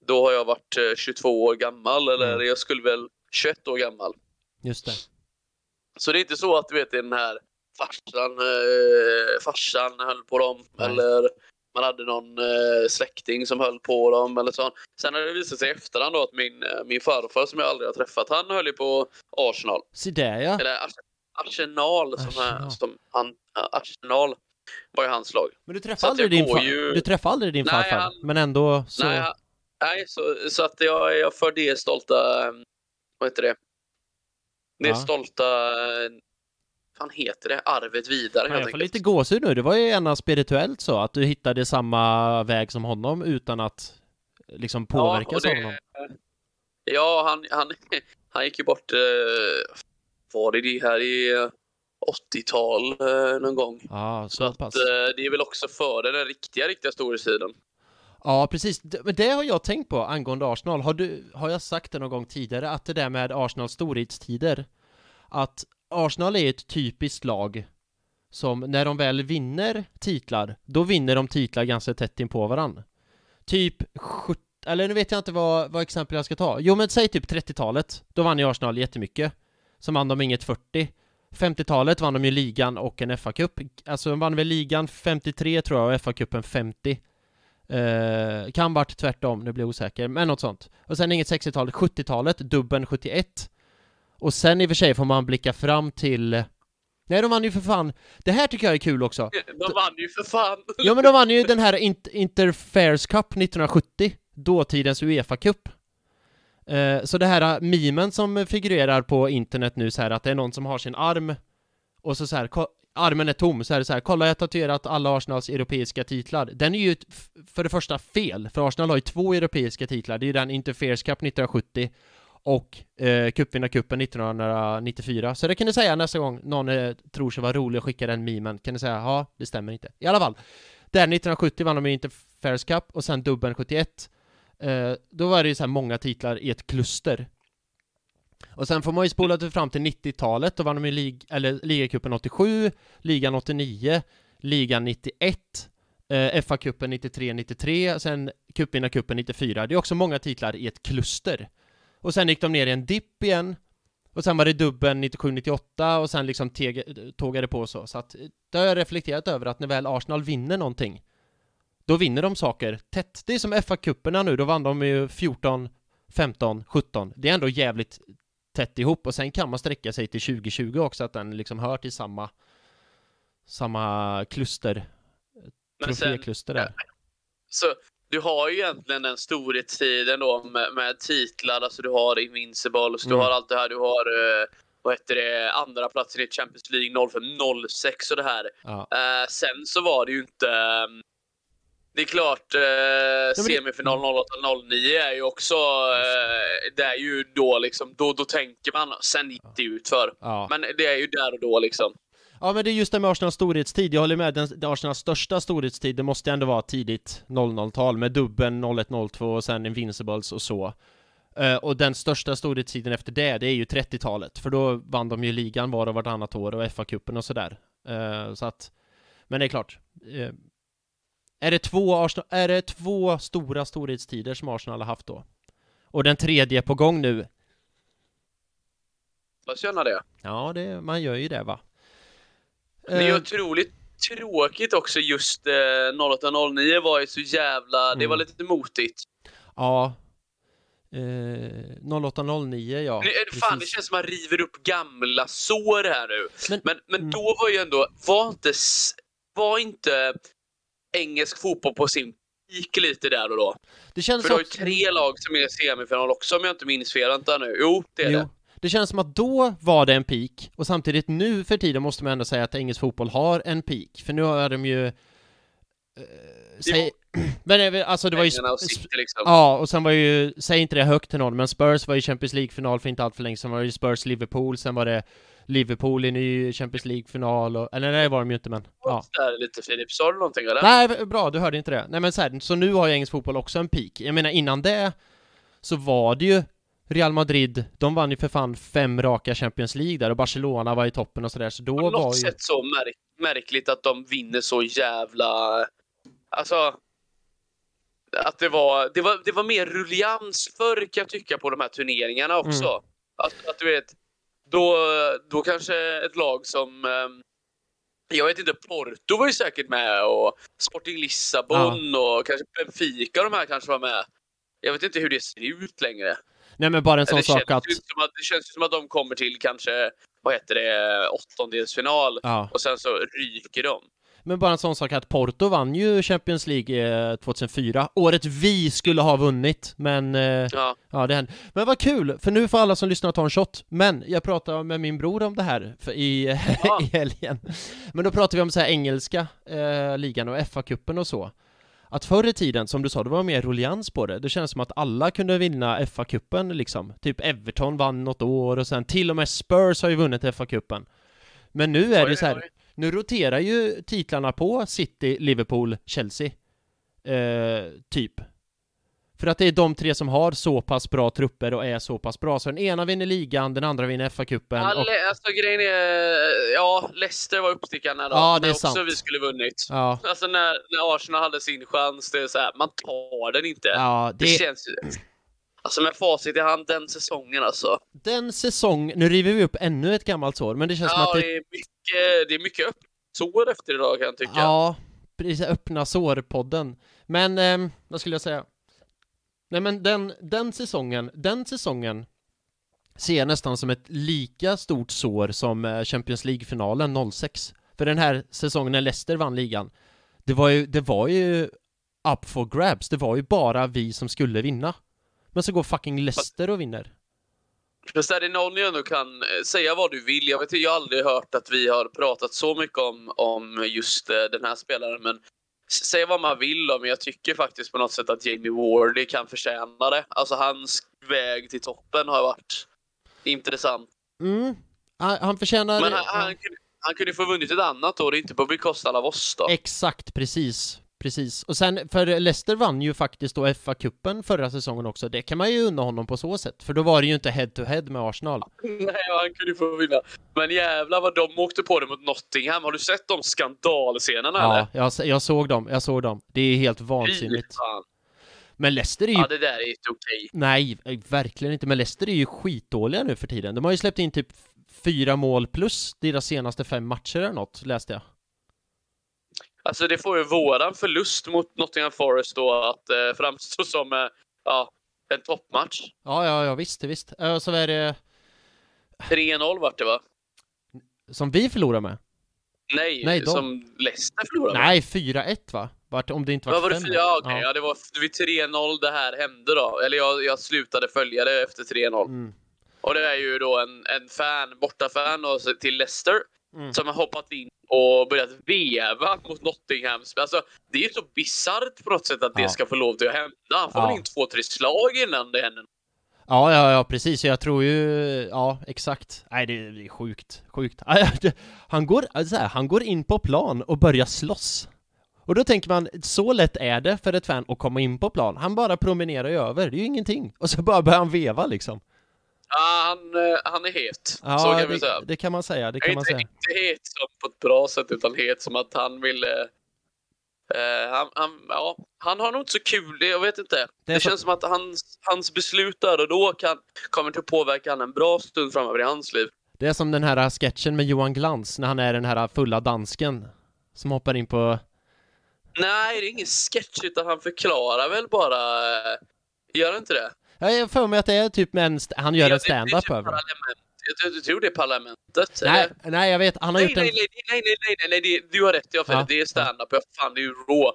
då har jag varit eh, 22 år gammal, eller Mm. jag skulle väl 21 år gammal. Just det. Så det är inte så att du vet, den här farsan, eh, farsan höll på dem, Nej. eller man hade någon eh, släkting som höll på dem eller så. Sen har det visat sig i efterhand då att min, eh, min farfar som jag aldrig har träffat, han höll ju på Arsenal. Se där ja. Eller Ars- Arsenal, som, Arsenal. Är, som han, Arsenal var ju hans lag. Men du träffade aldrig din går far... ju- Du träffade aldrig din Nej, farfar? han- Men ändå så... Nej, han- nej så, så att jag, jag för det stolta, eh, vad heter det? Det Ja. stolta, eh, fan heter det? Arvet vidare Ja, helt jag får enkelt. lite gåshud nu. Det var ju ena spirituellt så, att du hittade samma väg som honom utan att liksom påverkas av det- honom. Ja, han, han, [LAUGHS] han gick ju bort, eh, var det det här i eh, 80-tal eh, någon gång? Ja, så, Så att pass. eh, det är väl också före den riktiga, riktiga storhetstiden. Ja, precis. Det- Men det har jag tänkt på angående Arsenal. Har, du, har jag sagt det någon gång tidigare, att det där med Arsenals storhetstider, att Arsenal är ett typiskt lag som när de väl vinner titlar, då vinner de titlar ganska tätt in på varann. Typ 70, eller nu vet jag inte vad, vad exempel jag ska ta. Jo men säg typ 30-talet, då vann ju Arsenal jättemycket. Som vann de inget 40. 50-talet vann de ju ligan och en FA-cup. Alltså de vann väl ligan 53 tror jag och FA-cupen 50. Eh, kan varit tvärtom, nu blir jag osäker, men något sånt. Och sen inget 60-tal, 70-talet, dubben 71. Och sen i och för sig får man blicka fram till... Nej, de vann ju för fan... Det här tycker jag är kul också. [LAUGHS] De vann ju för fan! [LAUGHS] Ja, men de vann ju den här Int- Interfairs Cup 1970, dåtidens Uefa-cup. Eh, så det här memen som figurerar på internet nu så här att det är någon som har sin arm och så så här, armen är tom, så är det så här, kolla jag har tatuerat alla Arsenals europeiska titlar. Den är ju för det första fel, för Arsenal har ju två europeiska titlar, det är ju den Interfairs Cup 1970 och eh, cupvinnarcupen 1994. Så det kan ni säga nästa gång någon eh, tror sig vara rolig och skickar den memen, kan ni säga ja, det stämmer inte. I alla fall, där 1970 vann de ju Interfairs Cup och sen dubbeln 71. Eh, då var det ju så här många titlar i ett kluster. Och sen får man ju spola fram till 90-talet, då vann de ju lig eller ligacupen 87, ligan 89, ligan 91, eh, FA-cupen 93-93, sen cupvinnarcupen 94. Det är också många titlar i ett kluster. Och sen gick de ner i en dipp igen, och sen var det dubben 97-98 och sen liksom tågade på så. Så att det har jag reflekterat över att när väl Arsenal vinner någonting, då vinner de saker tätt. Det är som FA-cuperna nu, då vann de ju 14, 15, 17. Det är ändå jävligt tätt ihop och sen kan man sträcka sig till 2020 också, att den liksom hör till samma samma kluster, trofékluster där. så du har ju egentligen den storhetstiden då med, med titlar, alltså du har Invincibles, du Mm. har allt det här, du har eh, vad heter det, andra platsen i Champions League 05-06 och det här. Ja. Eh, sen så var det ju inte... ehm, det är klart, eh, men det- semifinal 08-09 är ju också... Eh, det är ju då liksom, då, då tänker man, sen gick det ut för. Ja. Men det är ju där och då liksom. Ja, men det är just det med Arsenals storhetstid. Jag håller med, den, Arsenals största storhetstid, det måste ändå vara tidigt 00-tal med dubben 01-02 och sen Invincibles och så. Eh, och den största storhetstiden efter det, det är ju 30-talet, för då vann de ju ligan var och vartannat år och FA-cupen och sådär. Uh, så att, men det är klart. eh, är, det två Arsenal, är det två stora storhetstider som Arsenal har haft då? Och den tredje på gång nu. Hoppas gärna det. Ja, det, man gör ju det va? Det är ju Eh, otroligt tråkigt också just eh, 08-09 var ju så jävla, det var Mm. lite motigt. Ja. Eh, 0809 ja. Nu, det fan, det känns som att man river upp gamla sår här nu. Men- Men, men Mm. då var ju ändå, var inte, var inte engelsk fotboll på sin peak lite där och då? Det känns För du har ju tre lag som är i semifinal också om jag inte minns fel. Vänta nu. Jo, det är Jo. det. Det känns som att då var det en peak och samtidigt nu för tiden måste man ändå säga att engelsk fotboll har en peak för nu har de ju eh, säg, [CLEARS THROAT] men alltså det var ju liksom. Ja, och sen var ju, säg inte det högt till någon, men Spurs var ju Champions League-final för inte allt för länge sen var det ju Spurs-Liverpool, sen var det Liverpool i ny Champions League-final och, eller nej det var de ju inte men, ja. Där lite Filip, sa du någonting eller? Nej, bra, du hörde inte det. Nej men så, här, så nu har ju engelsk fotboll också en peak. Jag menar innan det så var det ju Real Madrid, de vann ju för fan fem raka Champions League där och Barcelona var i toppen och sådär, så då På var något ju... sätt så märk märkligt att de vinner så jävla... Alltså... att det var, det var, det var mer rullians förr kan jag tycka på de här turneringarna också. Mm. Att, att du vet, då, då kanske ett lag som ehm, jag vet inte, Porto var ju säkert med och Sporting Lissabon och kanske Benfica de här kanske var med. Jag vet inte hur det ser ut längre. Nej men bara en sån sak att... att det känns ju som att de kommer till kanske, vad heter det, åttondelsfinal Ja. och sen så ryker de. Men bara en sån sak att Porto vann ju Champions League eh, 2004, året vi skulle ha vunnit, men eh, Ja. ja det hände. Men vad kul, för nu får alla som lyssnar ta en shot. Men jag pratade med min bror om det här i, [LAUGHS] Ja. i helgen. Men då pratade vi om så här engelska eh, ligan och FA-cupen och så. Att förr i tiden, som du sa, det var mer ruljans på det. Det känns som att alla kunde vinna FA-cupen liksom. Typ Everton vann något år och sen till och med Spurs har ju vunnit FA-cupen. Men nu är det så här, nu roterar ju titlarna på City, Liverpool, Chelsea. Eh, typ. För att det är de tre som har så pass bra trupper och är så pass bra. Så den ena vinner ligan, den andra vinner FA-cupen. Och... Alltså grejen är, ja, Leicester var uppstickaren här då. Ja, det är men också sant. vi skulle vunnit. Ja, Alltså när, när Arsenal hade sin chans, det är så här, man tar den inte. ja det... det, känns ju... Alltså med facit i hand den säsongen alltså. den säsong, nu river vi upp ännu ett gammalt sår, men det känns som Ja, att det det är mycket, det är mycket öppet sår efter idag kan jag tycka. Ja, precis, öppna sår-podden. Men, ehm, vad skulle jag säga? Nej men den, den säsongen, den säsongen ser jag nästan som ett lika stort sår som eh, Champions League-finalen 06. För den här säsongen när Leicester vann ligan, det var ju, det var ju up for grabs, det var ju bara vi som skulle vinna. Men så går fucking Leicester och vinner. Fast är det någon jag ändå kan eh, säga vad du vill. Jag, vet, jag har aldrig hört att vi har pratat så mycket om, om just eh, den här spelaren. Men s- säg vad man vill om, men jag tycker faktiskt på något sätt att Jamie Wardy kan förtjäna det. Alltså hans väg till toppen har varit intressant. Mm, han, han förtjänar... Men han, han, han kunde få vunnit ett annat år, inte på bekostnad av oss då. Exakt, precis. Precis. Och sen, för Leicester vann ju faktiskt då FA-cupen förra säsongen också. Det kan man ju unna honom på så sätt. För då var det ju inte head-to-head med Arsenal. [LAUGHS] Nej, han kunde få vinna. Men jävlar vad de åkte på det mot Nottingham. Har du sett de skandalscenerna Ja, eller? jag, jag såg dem. Jag såg dem. Det är helt vansinnigt. fan. Men Leicester är ju... Ja, det där är inte okej. Nej, verkligen inte. Men Leicester är ju skitdåliga nu för tiden. De har ju släppt in typ fyra mål plus deras senaste fem matcher eller något, läste jag. Alltså det får ju våran förlust mot Nottingham Forest då att eh, framstå som eh, ja, en toppmatch. Ja, ja, ja, visst, visst. Eh, Så är det 3-0 vart det va? som vi förlorar med? Nej, Nej, de- som Leicester förlorade. med. Nej, 4-1 va? Vart, om det inte var var det 5 för, ja, ja. det var vid 3-0 det här hände då. Eller jag, jag slutade följa det efter 3-0. Mm. Och det är ju då en, en fan, bortafan till Leicester Mm. som har hoppat in och börjat veva mot Nottingham. Alltså, det är ju så bisarrt på något sätt att Ja. det ska få lov till att hända. Han får Ja. väl in två, tre slag innan det händer. Ja, ja, ja, precis. Jag tror ju, ja, exakt. Nej, det är sjukt, sjukt. [LAUGHS] Han går, alltså här, han går in på plan och börjar slåss. Och då tänker man, så lätt är det för ett fan att komma in på plan. Han bara promenerar ju över, det är ju ingenting. Och så bara börjar han veva liksom. Ja, han, eh, han är het. Ja, så kan vi det, säga. det kan man säga, det kan man inte, säga. inte het som på ett bra sätt, utan het som att han vill... Eh, han, han, ja, han har nog inte så kul, jag vet inte. Det Det, är så- känns som att hans, hans beslut där och då kan, kommer att påverka han en bra stund framöver i hans liv. Det är som den här sketchen med Johan Glans, när han är den här fulla dansken. Som hoppar in på... Nej, det är ingen sketch, utan han förklarar väl bara... Eh, gör inte det? Ja, Jag har för mig att det är typ med en han gör Ja, en stand-up typ över det. Jag, jag tror det är parlamentet. Nej, eller? nej, jag vet, han har Nej, gjort en... nej, nej, nej, nej, nej, nej, nej, det, du har rätt, jag har. Ja, Det är stand-up, ja. fan det är ju rå.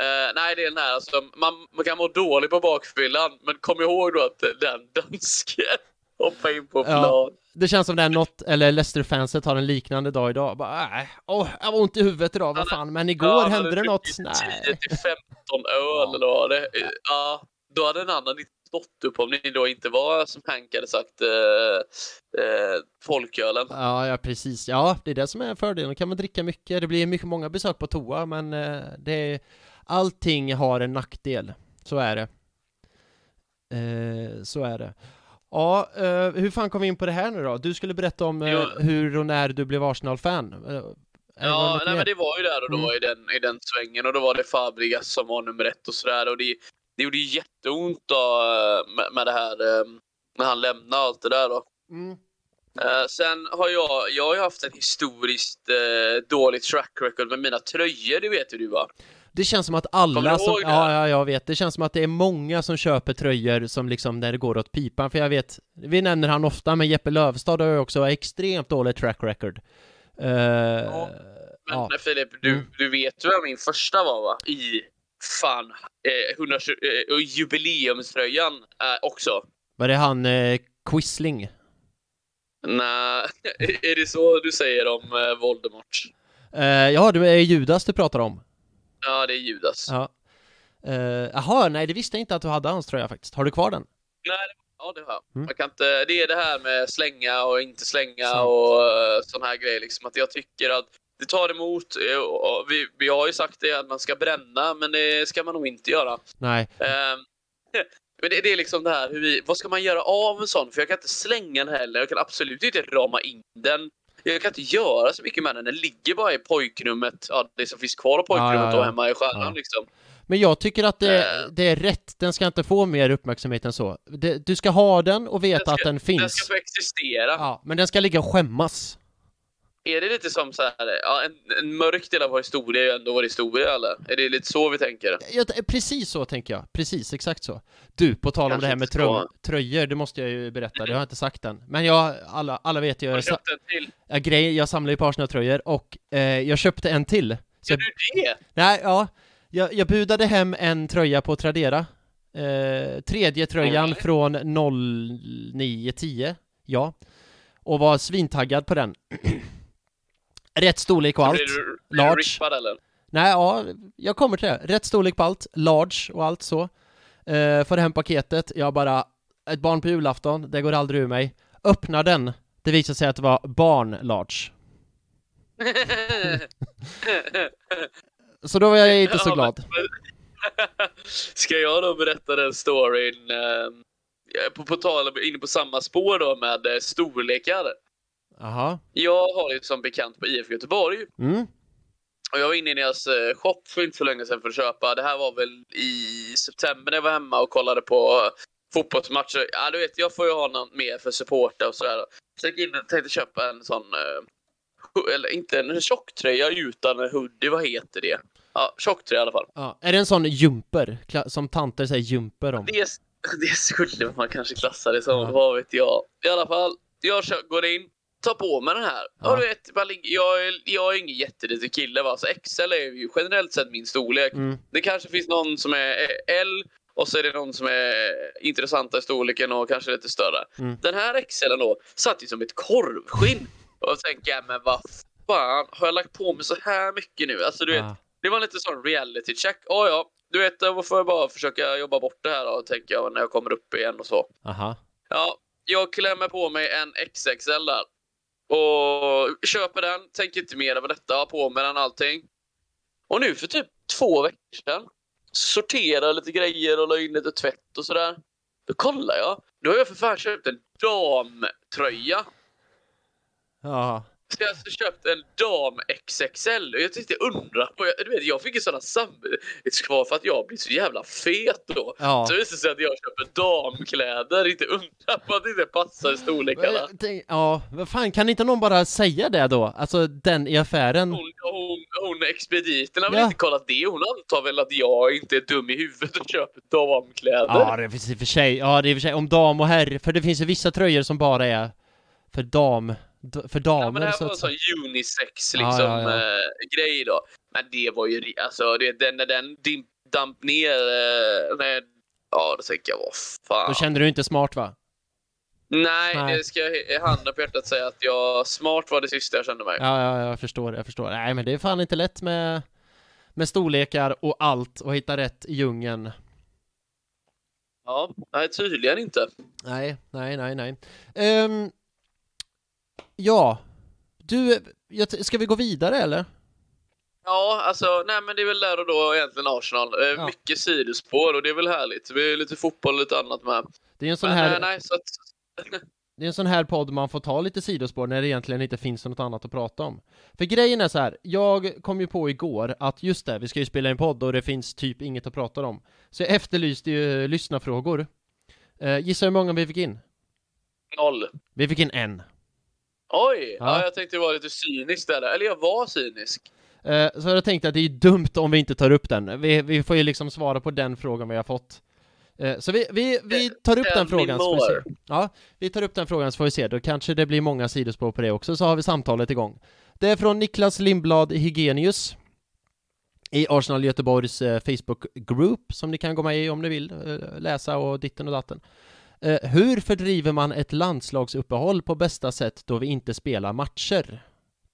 Eh, nej, det är den här, alltså, man, man kan må dålig på bakfyllan, men kom ihåg då att den dansken [LAUGHS] hoppar in på Ja. plan. Det känns som det är något, eller Leicester-fanset har en liknande dag idag. Bara, nej, åh, jag har ont i huvudet idag, vad fan, men igår Ja, hände det något? 10 Nej. till 15 öl Ja. eller vad var det? Ja, då hade en annan inte stått upp om ni då inte var, som Hank hade sagt, eh, eh, folkölen. Ja, ja, precis. Ja, det är det som är fördelen. Då kan man dricka mycket. Det blir mycket många besök på toa, men eh, det är, allting har en nackdel. Så är det. Eh, så är det. Ja, eh, hur fan kom vi in på det här nu då? Du skulle berätta om eh, hur och när du blev Arsenal-fan. Eh, Ja, nej, mer? men det var ju där och då Mm. i, den, i den svängen och då var det Fabregas som var nummer ett och sådär och det, det gjorde ju jätteont då, eh, med, med det här eh, när han lämnade allt det där då. Mm. Eh, sen har jag, jag har ju haft en historiskt eh, dålig track record med mina tröjor, det vet du va? Det känns som att alla som, ja, ja, jag vet, det känns som att det är många som köper tröjor som liksom när det går åt pipan, för jag vet, vi nämner han ofta, men Jeppe Lövstad har ju också extremt dålig track record. Uh, Ja, Men ja. Filip, du, Mm. du vet ju vad min första var va? I fan, eh, 120, eh, jubileumströjan eh, också. var det han eh, Quisling? Nej, [LAUGHS] är det så du säger om eh, Voldemort? Eh, ja, det är Judas du pratar om. Ja, det är Judas. Ja. Eh, Jaha, nej det visste jag inte att du hade hans tröja faktiskt. Har du kvar den? Nej, ja det har jag. Mm. Man kan inte, det är det här med slänga och inte slänga Sant. och uh, sån här grejer. Liksom, att jag tycker att det tar emot. eh, Vi, vi har ju sagt det att man ska bränna, men det ska man nog inte göra. Nej. Ehm, [LAUGHS] men det, det är liksom det här, hur vi, vad ska man göra av en sån? För jag kan inte slänga den heller. Jag kan absolut inte rama in den. Jag kan inte göra så mycket med den. Den ligger bara i pojkrummet. Ja, det som finns kvar av pojkrummet Ja, ja, ja. och hemma i stjärnan liksom. Men jag tycker att det, Eh. det är rätt, den ska inte få mer uppmärksamhet än så. Det, du ska ha den och veta Den ska- att den finns. Den ska få existera. Ja, men den ska ligga och skämmas. Är det lite som så här, ja, en, en mörk del av vår historia är ju ändå vår historia eller? Är det lite så vi tänker? Ja, precis så tänker jag. Precis, exakt så. Du, på tal om det här med trö tröjor, det måste jag ju berätta, det har jag inte sagt än. Men jag, alla, alla vet ju, jag, sa- köpt en till? jag, grej, jag samlar ju på Arsenal-tröjor och eh, jag köpte en till. Så Gör jag, du det? nej, ja, jag, jag budade hem en tröja på Tradera. Eh, tredje tröjan Alright. från 0910, ja. Och var svintaggad på den. [CLEARS THROAT] Rätt storlek och allt. Blir du, blir du rippad eller? Nej, ja, jag kommer till det. Rätt storlek på allt, large och allt så. Eh, får hem paketet, jag bara, ett barn på julafton, det går aldrig ur mig. Öppnar den, det visar sig att det var barn large. [LAUGHS] Så då var jag inte så glad. [LAUGHS] Ska jag då berätta den storyn eh, på, på tal inne på samma spår då med eh, storlekar? Jaha. Jag har ju som bekant på IF Göteborg Mm. och jag var inne i deras eh, shop för inte så länge sedan för att köpa. Det här var väl i september när jag var hemma och kollade på fotbollsmatcher. Ja, du vet, jag får ju ha något mer för supporter och sådär. Så jag gick in och tänkte köpa en sån, eh, eller inte en tjocktröja utan en hoodie, vad heter det? Ja, tjocktröja i alla fall. Ja. Är det en sån jumper? Som tanter säger jumper om? Det, [LAUGHS] det skulle man kanske klassa det som, Ja. vad vet jag. I alla fall, jag går in, tar på mig den här. Ja. Och du vet, jag, är- jag är ingen jätteliten kille va, så XL är ju generellt sett min storlek. Mm. Det kanske finns någon som är L och så är det någon som är intressanta i storleken och kanske lite större. Mm. Den här XLen då satt ju som ett korvskinn. Och jag tänker jag, men vad fan, har jag lagt på mig så här mycket nu? Alltså du vet, Ja. det var lite sån reality check. Oh, ja, du vet, då får jag bara försöka jobba bort det här då, tänker jag, när jag kommer upp igen och så. Aha. Ja, jag klämmer på mig en XXL där. Och köper den, tänker inte mer över detta, har på mig den allting. Och nu för typ två veckor sedan, sorterar lite grejer och la in lite tvätt och sådär. Då kollar jag, då har jag för fan köpt en damtröja. Ja. Så jag har alltså köpt en dam XXL och jag tänkte undra på, du vet jag fick en sån samvetskval för att jag blir så jävla fet då. Ja. Så det visade sig att jag köper damkläder, inte undra på att det inte passar i storlekarna. Ja, vad fan, kan inte någon bara säga det då? Alltså den i affären? Hon, hon, hon expediten har väl Ja. inte kollat det? Hon antar väl att jag inte är dum i huvudet och köper damkläder? Ja, det finns i och för sig, ja det är i och för sig om dam och herr, för det finns ju vissa tröjor som bara är för dam, för damer Ja, men det här så var en sån unisex Ja, liksom, ja, ja. eh, grej då. Men det var ju, alltså det, den, när den dimp, damp ner, eh, när, ja då tänker jag vad fan. Då kände du inte smart va? Nej, Nej. det ska jag handen på hjärtat säga att jag, smart var det sista jag kände mig. Ja, ja, jag förstår, jag förstår. Nej, men det är fan inte lätt med, med storlekar och allt och hitta rätt i djungeln. Ja, nej tydligen inte. Nej, nej, nej, nej. Ehm, ja, du, ska vi gå vidare eller? Ja, alltså, nej men det är väl där och då egentligen Arsenal. Eh, Ja. Mycket sidospår och det är väl härligt. Det är lite fotboll och lite annat med. Det är en sån Men här... eh, nej, så att... [LAUGHS] det är en sån här podd man får ta lite sidospår när det egentligen inte finns något annat att prata om. För grejen är så här, jag kom ju på igår att just det, vi ska ju spela en podd och det finns typ inget att prata om. Så jag efterlyste ju lyssnarfrågor. Eh, gissa hur många vi fick in? Noll. Vi fick in en. Oj! Ja. Ja. jag tänkte vara lite cynisk där. Eller jag var cynisk. Eh, så jag tänkte att det är dumt om vi inte tar upp den. Vi, vi får ju liksom svara på den frågan vi har fått. Eh, så vi, vi, vi tar upp Tell den frågan så får vi se. Ja, vi tar upp den frågan så får vi se. Då kanske det blir många sidospår på det också, så har vi samtalet igång. Det är från Niklas Lindblad Hygenius i Arsenal Göteborgs eh, Facebook-group som ni kan gå med i om ni vill eh, läsa och ditten och datten. Eh, hur fördriver man ett landslagsuppehåll på bästa sätt då vi inte spelar matcher?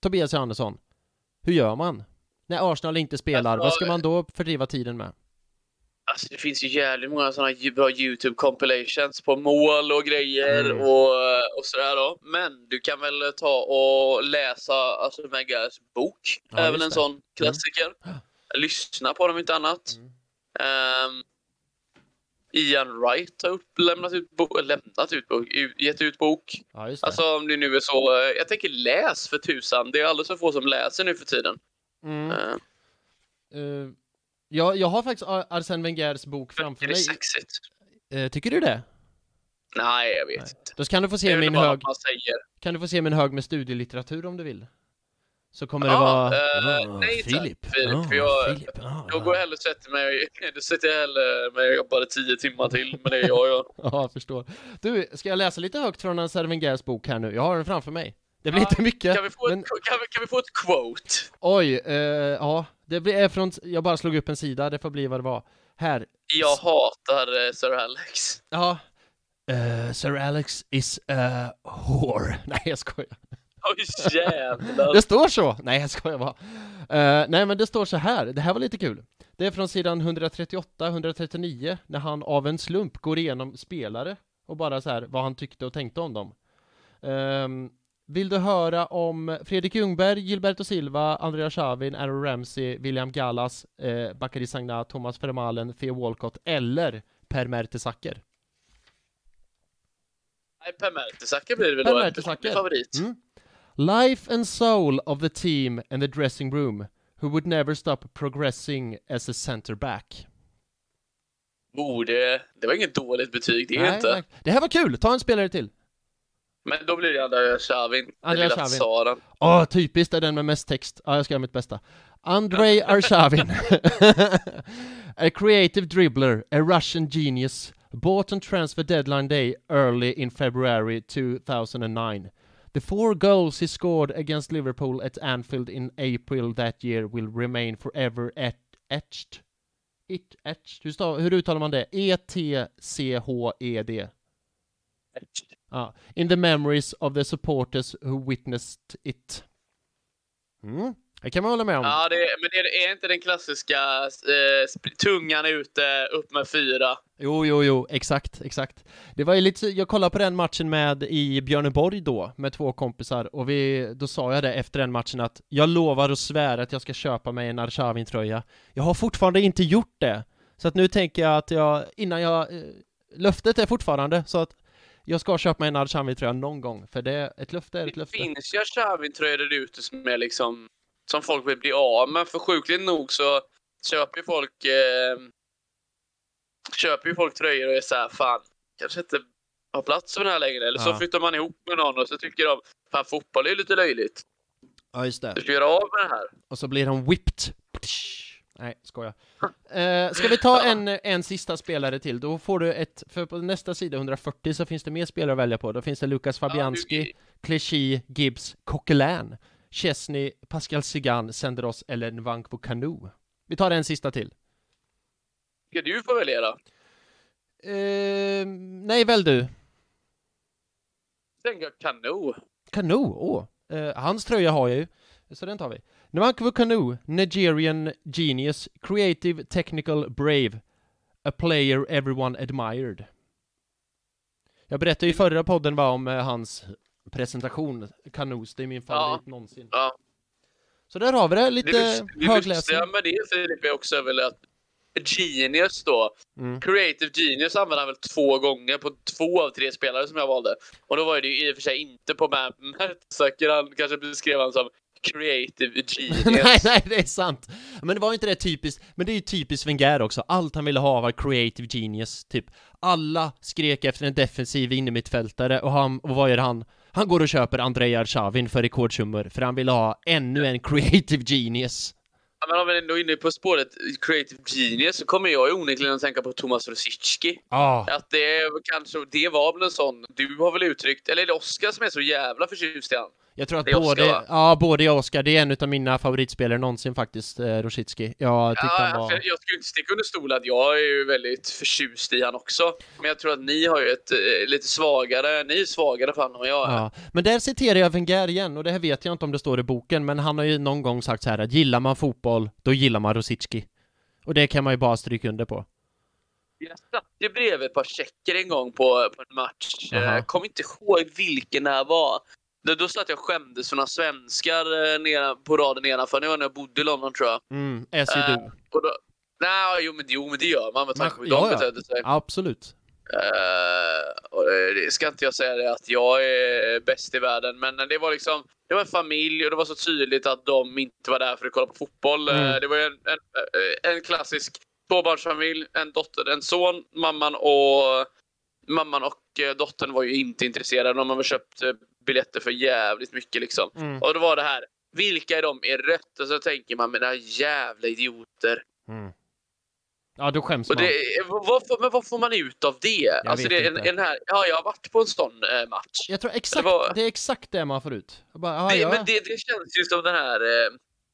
Tobias Johannesson, hur gör man? När Arsenal inte spelar, vad ska man då fördriva tiden med? Alltså, det finns ju jävligt många sådana bra YouTube compilations på mål och grejer Mm. och, och sådär då. Men du kan väl ta och läsa alltså Megas bok. Ja, är väl en det. sån klassiker. [GASPS] Lyssna på dem inte annat. Mm. Ehm, Ian Wright har upp, lämnat ut bok, lämnat ut bok, gett ut bok. Ja. Alltså om det nu är så. eh, Jag tänker läs för tusan. Det är alldeles för få som läser nu för tiden. mm. Ehm, Eh, jag, jag har faktiskt Ar- Arsène Wengers bok framför är det mig. sexigt? Eh, tycker du det? Nej, jag vet Nej. inte. Då kan du få se är min hög, kan du få se min hög med studielitteratur om du vill. Så kommer det Ja, vara... eh, nej tack, Filip. Filip, Ah, för jag- Filip. ah, Jag går hellre och sätter mig, [LAUGHS] då sätter jag hellre mig och jobbar tio timmar till med det jag gör. [LAUGHS] Ja, jag förstår. Du, ska jag läsa lite högt från Arsène Wengers bok här nu? Jag har den framför mig. Det blir Ja, inte mycket, Kan vi få, men ett, kan vi, kan vi få ett quote? oj, eh, ja, det blir är från, jag bara slog upp en sida, det får bli vad det var. Här, Jag hatar eh, Sir Alex. ja. Eh, Sir Alex is a whore. [LAUGHS] Nej, jag skojar. [LAUGHS] Oj jävlar. Det står så! Nej, jag skojar bara. Eh, nej, men det står så här. Det här var lite kul. Det är från sidan 138-139 när han av en slump går igenom spelare och bara så här vad han tyckte och tänkte om dem. Ehm, vill du höra om Fredrik Ljungberg, Gilberto Silva, Andrea Chavin, Aaron Ramsey, William Gallas, eh, Bakary Sagna, Thomas Vermaelen, Theo Walcott eller Per Mertesacker? Nej, Per Mertesacker blir det väl Per då. Mertesacker. favorit. Mm. Life and soul of the team and the dressing room who would never stop progressing as a center back. Borde, det var inget dåligt betyg, det är Nej, inte. nej. Det här var kul! Ta en spelare till. Men då blir det Andrea Chavin. Den Andrea lilla tsaren. Åh, typiskt är den med mest text. Ja, jag ska göra mitt bästa. Andrei Arshavin. [LAUGHS] [LAUGHS] a creative dribbler, a Russian genius, bought on transfer deadline day early in February 2009. The four goals he scored against Liverpool at Anfield in April that year will remain forever et- etched. It, etched. Hur, stav, hur uttalar man det? E E-T-C-H-E-D. Ja, in the memories of the supporters who witnessed it. Mm. Det kan man hålla med om. Ja, det, men är, det- är inte den klassiska eh, tungan ute, upp med fyra? Jo, jo, jo, exakt, exakt. Det var ju lite, jag kollade på den matchen med i Björneborg då, med två kompisar, och vi, då sa jag det efter den matchen att jag lovar och svär att jag ska köpa mig en Arshavin-tröja. Jag har fortfarande inte gjort det, så att nu tänker jag att jag, innan jag, eh, löftet är fortfarande så att jag ska köpa mig en Arshavin-tröja någon gång, för det, ett löfte är ett Det löfte. finns ju Chavin-tröjor där ute som är liksom som folk vill bli av med. För sjukligt nog så köper ju folk eh, köper ju folk tröjor och är så här, fan, kanske inte har plats för den här längre. Eller så Ja. flyttar man ihop med någon och så tycker de, fan fotboll är ju lite löjligt. Ja, just det. Du ska göra av med det här. Och så blir han whipped. Nej, skojar. Eh, ska vi ta [LAUGHS] en, en sista spelare till? Då får du ett, för på nästa sida 140 så finns det mer spelare att välja på. Då finns det Lukas Fabianski, Ja, Clichy, Gibbs, Coquelin, Chesney, Pascal Sigan, Senderos eller Nwankwo Kanu. Vi tar en sista till. Ska du få välja? Eh, nej, väl du. Tänker Kano. Kanu, åh. Eh, hans tröja har jag ju, så den tar vi. Nwankwo Kanu, Nigerian genius, creative, technical, brave, a player everyone admired. Jag berättade ju i förra podden bara om eh, hans presentation, Kanus, det är min favorit någonsin. Ja. Så där har vi det, Det, lite det högläsning. lustiga med det Filip är också väl att Genius då. Mm. Creative Genius använde han väl två gånger på två av tre spelare som jag valde. Och då var det ju i och för sig inte på Matt Mertsacker. Han kanske beskrev han som Creative [LAUGHS] Genius. nej, nej, det är sant! Men det var inte det typiskt, men det är ju typiskt Wenger också, allt han ville ha var creative genius, typ Alla skrek efter en defensiv innermittfältare och han, och vad gör han? Han går och köper Andrei Arshavin för rekordsummor, för han ville ha ännu en creative genius Ja, men om vi ändå är inne på spåret Creative Genius så kommer jag ju onekligen att tänka på Thomas Rosicki. Ah, Att det kanske, det var väl en sån, du har väl uttryckt, eller är det Oskar som är så jävla förtjust i han? Jag tror att både, Oscar, ja, både jag och Oskar, det är en av mina favoritspelare någonsin faktiskt, eh, Rosicki Jag tyckte Ja, han var... jag skulle inte sticka under stol att jag är ju väldigt förtjust i han också. Men jag tror att ni har ju ett eh, lite svagare, ni är svagare för honom än jag är. Ja, men där citerar jag Wenger igen, och det här vet jag inte om det står i boken, men han har ju någon gång sagt så här att gillar man fotboll, då gillar man Rosicki. Och det kan man ju bara stryka under på. Jag satt ju bredvid ett par tjecker en gång på, på en match. Jaha. Jag kommer inte ihåg vilken det här var. Då, satt jag och skämdes för några svenskar eh, nere, på raden nedanför. Det var när jag bodde i London tror jag. Mm, as you Eh, do. Och då, nej, jo men, jo men det gör man med tanke på hur de betedde sig. Absolut. Eh, och det ska inte jag säga det att jag är bäst i världen, men det var liksom det var en familj och det var så tydligt att de inte var där för att kolla på fotboll. Eh, Mm. Det var en, en, eh, en klassisk tvåbarnsfamilj, en dotter, en son, mamman och mamman och eh, dottern var ju inte intresserade. De väl köpt eh, biljetter för jävligt mycket liksom. Mm. Och då var det här, vilka är de i rött? Och så tänker man, men jävla idioter. Mm. Ja, då skäms Och man. det, vad, men vad får man ut av det? alltså vet det en, en här, ja, jag har varit på en sån eh, match. Jag tror exakt, Det var- det är exakt det man får ut. Jag bara, ja, det, ja. Men det, det känns ju som den här... Eh,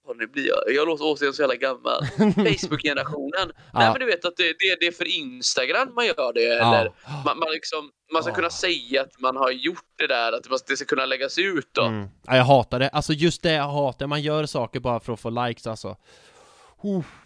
vad nu blir jag, jag låter återigen så jävla gammal. [LAUGHS] Facebook-generationen. Nej Ja. men du vet att det, det, det är för Instagram man gör det. Ja. Eller man, man, liksom, man ska Ja. kunna säga att man har gjort det där, att det, det ska kunna läggas ut då. Mm. Ja, jag hatar det. Alltså just det jag hatar, man gör saker bara för att få likes alltså.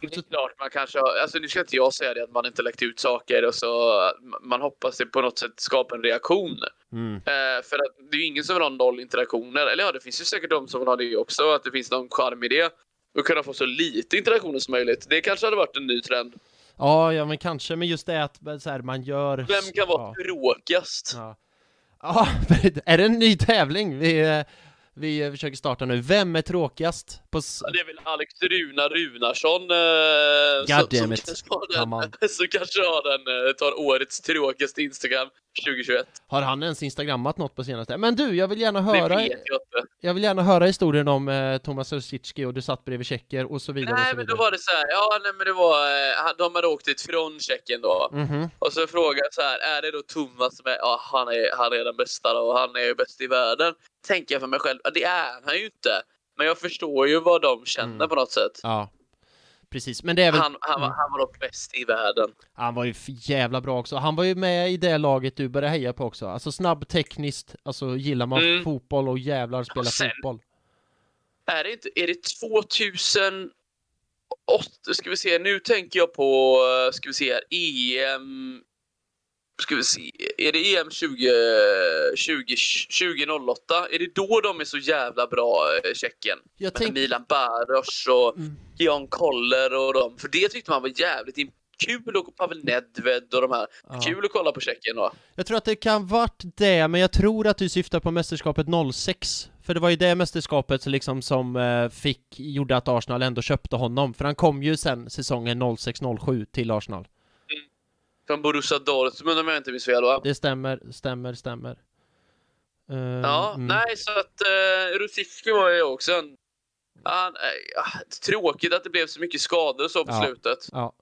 Det är klart man kanske har, alltså nu ska inte jag säga det att man inte läckt ut saker och så man hoppas det på något sätt skapar en reaktion. Mm. Eh, för att det är ju ingen som vill ha noll interaktioner. Eller ja, det finns ju säkert de som vill ha det också, att det finns någon charm i det. Och kunna få så lite interaktioner som möjligt. Det kanske hade varit en ny trend. Ja, ja men kanske, men just det att så här, man gör... Vem kan vara ja. tråkigast? Ja. Ja, [LAUGHS] är det en ny tävling vi, eh, vi försöker starta nu? Vem är tråkigast? På Ja, Det är väl Alex Runa Runarsson eh, God damn it. kanske den, [LAUGHS] som kanske har den, eh, tar årets tråkigaste Instagram 2021. Har han ens instagrammat något på senaste? Men du, jag vill gärna Det höra, vet jag inte. jag vill gärna höra historien om eh, Thomas Rosicki och du satt bredvid Tjecker och så vidare Nej, så men vidare. då var det så här. Ja, nej, men det var... eh, De hade åkt dit från Tjeckien då. Mhm. Och så frågade jag så här, är det då Thomas som är, ja han är, han är den bästa då, och han är ju bäst i världen. Tänker jag för mig själv, ja, det är han ju inte. Men jag förstår ju vad de känner Mm. på något sätt. Ja, precis. Men det är väl... Han, han, var, Mm. han var dock bäst i världen. Han var ju jävla bra också. Han var ju med i det laget du började heja på också. Alltså snabb tekniskt, alltså gillar man Mm. fotboll och jävlar spela sen- fotboll. Är det inte, är det 2008, ska vi se, nu tänker jag på, eh, ska vi se här, EM, ska vi se, är det EM 20, 20, 2008? Är det då de är så jävla bra, eh, Tjeckien? Jag Med tänk... Milan Baros och Mm. Jan Koller och dem. För det tyckte man var jävligt kul och Pavel Nedved och de här. Ja. Kul att kolla på Tjeckien då. Jag tror att det kan varit det, men jag tror att du syftar på mästerskapet 06. För det var ju det mästerskapet liksom som eh, fick, gjorde att Arsenal ändå köpte honom. För han kom ju sen säsongen 06-07 till Arsenal. Från Borussia Dortmund om jag inte minns fel va? Det stämmer, stämmer, stämmer. Eh, Ja, mm. nej så att uh, Rosicki var ju också en... Eh, ja, tråkigt att det blev så mycket skador så på Ja. slutet. Ja.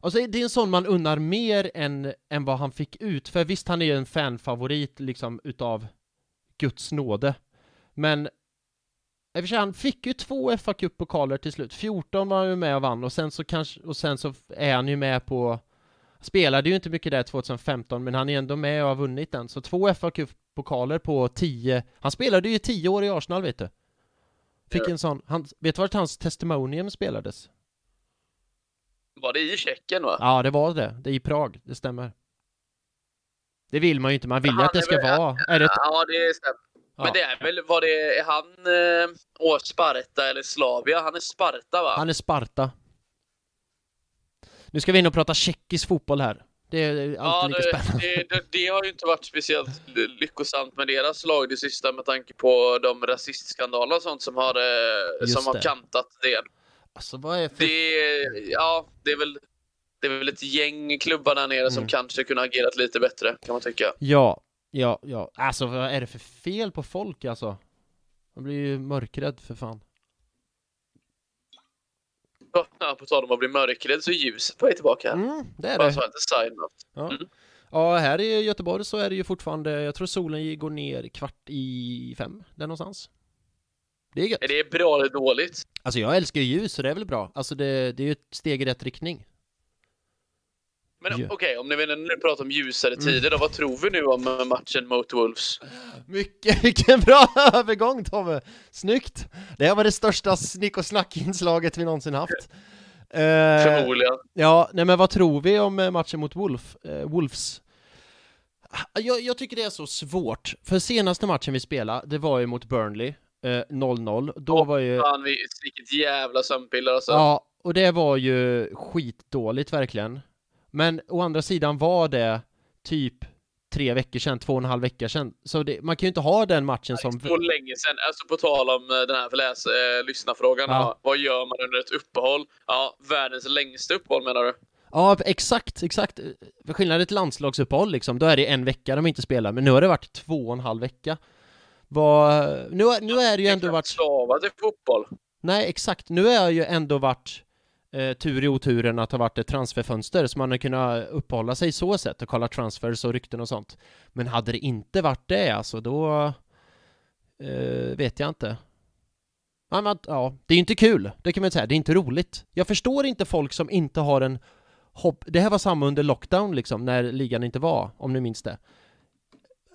Alltså det är en sån man unnar mer än, än vad han fick ut, för visst han är ju en fanfavorit liksom utav Guds nåde. Men i och för sig, han fick ju två fa Cup-pokaler till slut. 14 var han ju med och vann och sen så kanske, och sen så är han ju med på Spelade ju inte mycket där 2015 men han är ändå med och har vunnit den. Så två fa Cup-pokaler på 10 Han spelade ju 10 år i Arsenal vet du. Fick Ja. en sån, han, vet du vart hans testimonium spelades? Var det i Tjeckien va? Ja, det var det. Det är i Prag, det stämmer. Det vill man ju inte, man vill ju att det ska väl- vara... Är det. Ja, det stämmer. Ja. Men det är väl, var det, är han eh, åt Sparta eller Slavia? Han är Sparta va? Han är Sparta. Nu ska vi in och prata tjeckisk fotboll här. Det är alltid Ja, lika spännande. det, det, det har ju inte varit speciellt lyckosamt med deras lag det sista med tanke på de rasistskandaler och sånt som har, eh, Just som har kantat det. Alltså vad är för... Det, ja, det är väl det är väl ett gäng klubbar där nere som Mm. kanske kunde agerat lite bättre, kan man tycka. Ja, ja, ja. Alltså vad är det för fel på folk alltså? Man blir ju mörkrädd för fan. Ja, på tal om att bli mörkrädd så är ljuset på väg tillbaka. Mm, det är Bara det. så. Ja. Mm. ja, här i Göteborg så är det ju fortfarande, jag tror solen går ner kvart i fem, där någonstans. Det är gött. Är det bra eller dåligt? Alltså jag älskar ju ljus, så det är väl bra. Alltså det, det är ju ett steg i rätt riktning. Men okej, om ni vill nu prata om ljusare Mm. tider då, vad tror vi nu om eh, matchen mot Wolves? Mycket, [LAUGHS] vilken bra övergång Tobbe! Snyggt! Det här var det största snick och snack-inslaget vi någonsin haft. Eh, Förmodligen. ja, nej men vad tror vi om eh, matchen mot Wolf, Wolves? Jag, jag tycker det är så svårt, för senaste matchen vi spelade, det var ju mot Burnley, eh, 0-0. Då Åh, var ju... Fan, vi, vilket jävla sömnpiller alltså. Ja, och det var ju skitdåligt verkligen. Men å andra sidan var det typ tre veckor sedan, två och en halv vecka sedan. Så det, man kan ju inte ha den matchen som... Så länge sedan, alltså på tal om eh, den här för läs, eh, lyssnarfrågan, Ja. vad gör man under ett uppehåll? Ja, världens längsta uppehåll menar du? Ja, exakt, exakt. För skillnaden är ett landslagsuppehåll liksom, då är det en vecka de inte spelar, men nu har det varit två och en halv vecka. Vad... Nu, är- nu är det ju ändå varit... Stava till fotboll. Nej, exakt. Nu är ju ändå varit eh, tur i oturen att ha varit ett transferfönster så man har kunnat uppehålla sig så sätt och kolla transfers och rykten och sånt. Men hade det inte varit det alltså, då eh, vet jag inte. Ja, men, ja, det är ju inte kul, det kan man säga. Det är inte roligt. Jag förstår inte folk som inte har en hopp. Det här var samma under lockdown liksom, när ligan inte var, om ni minns det.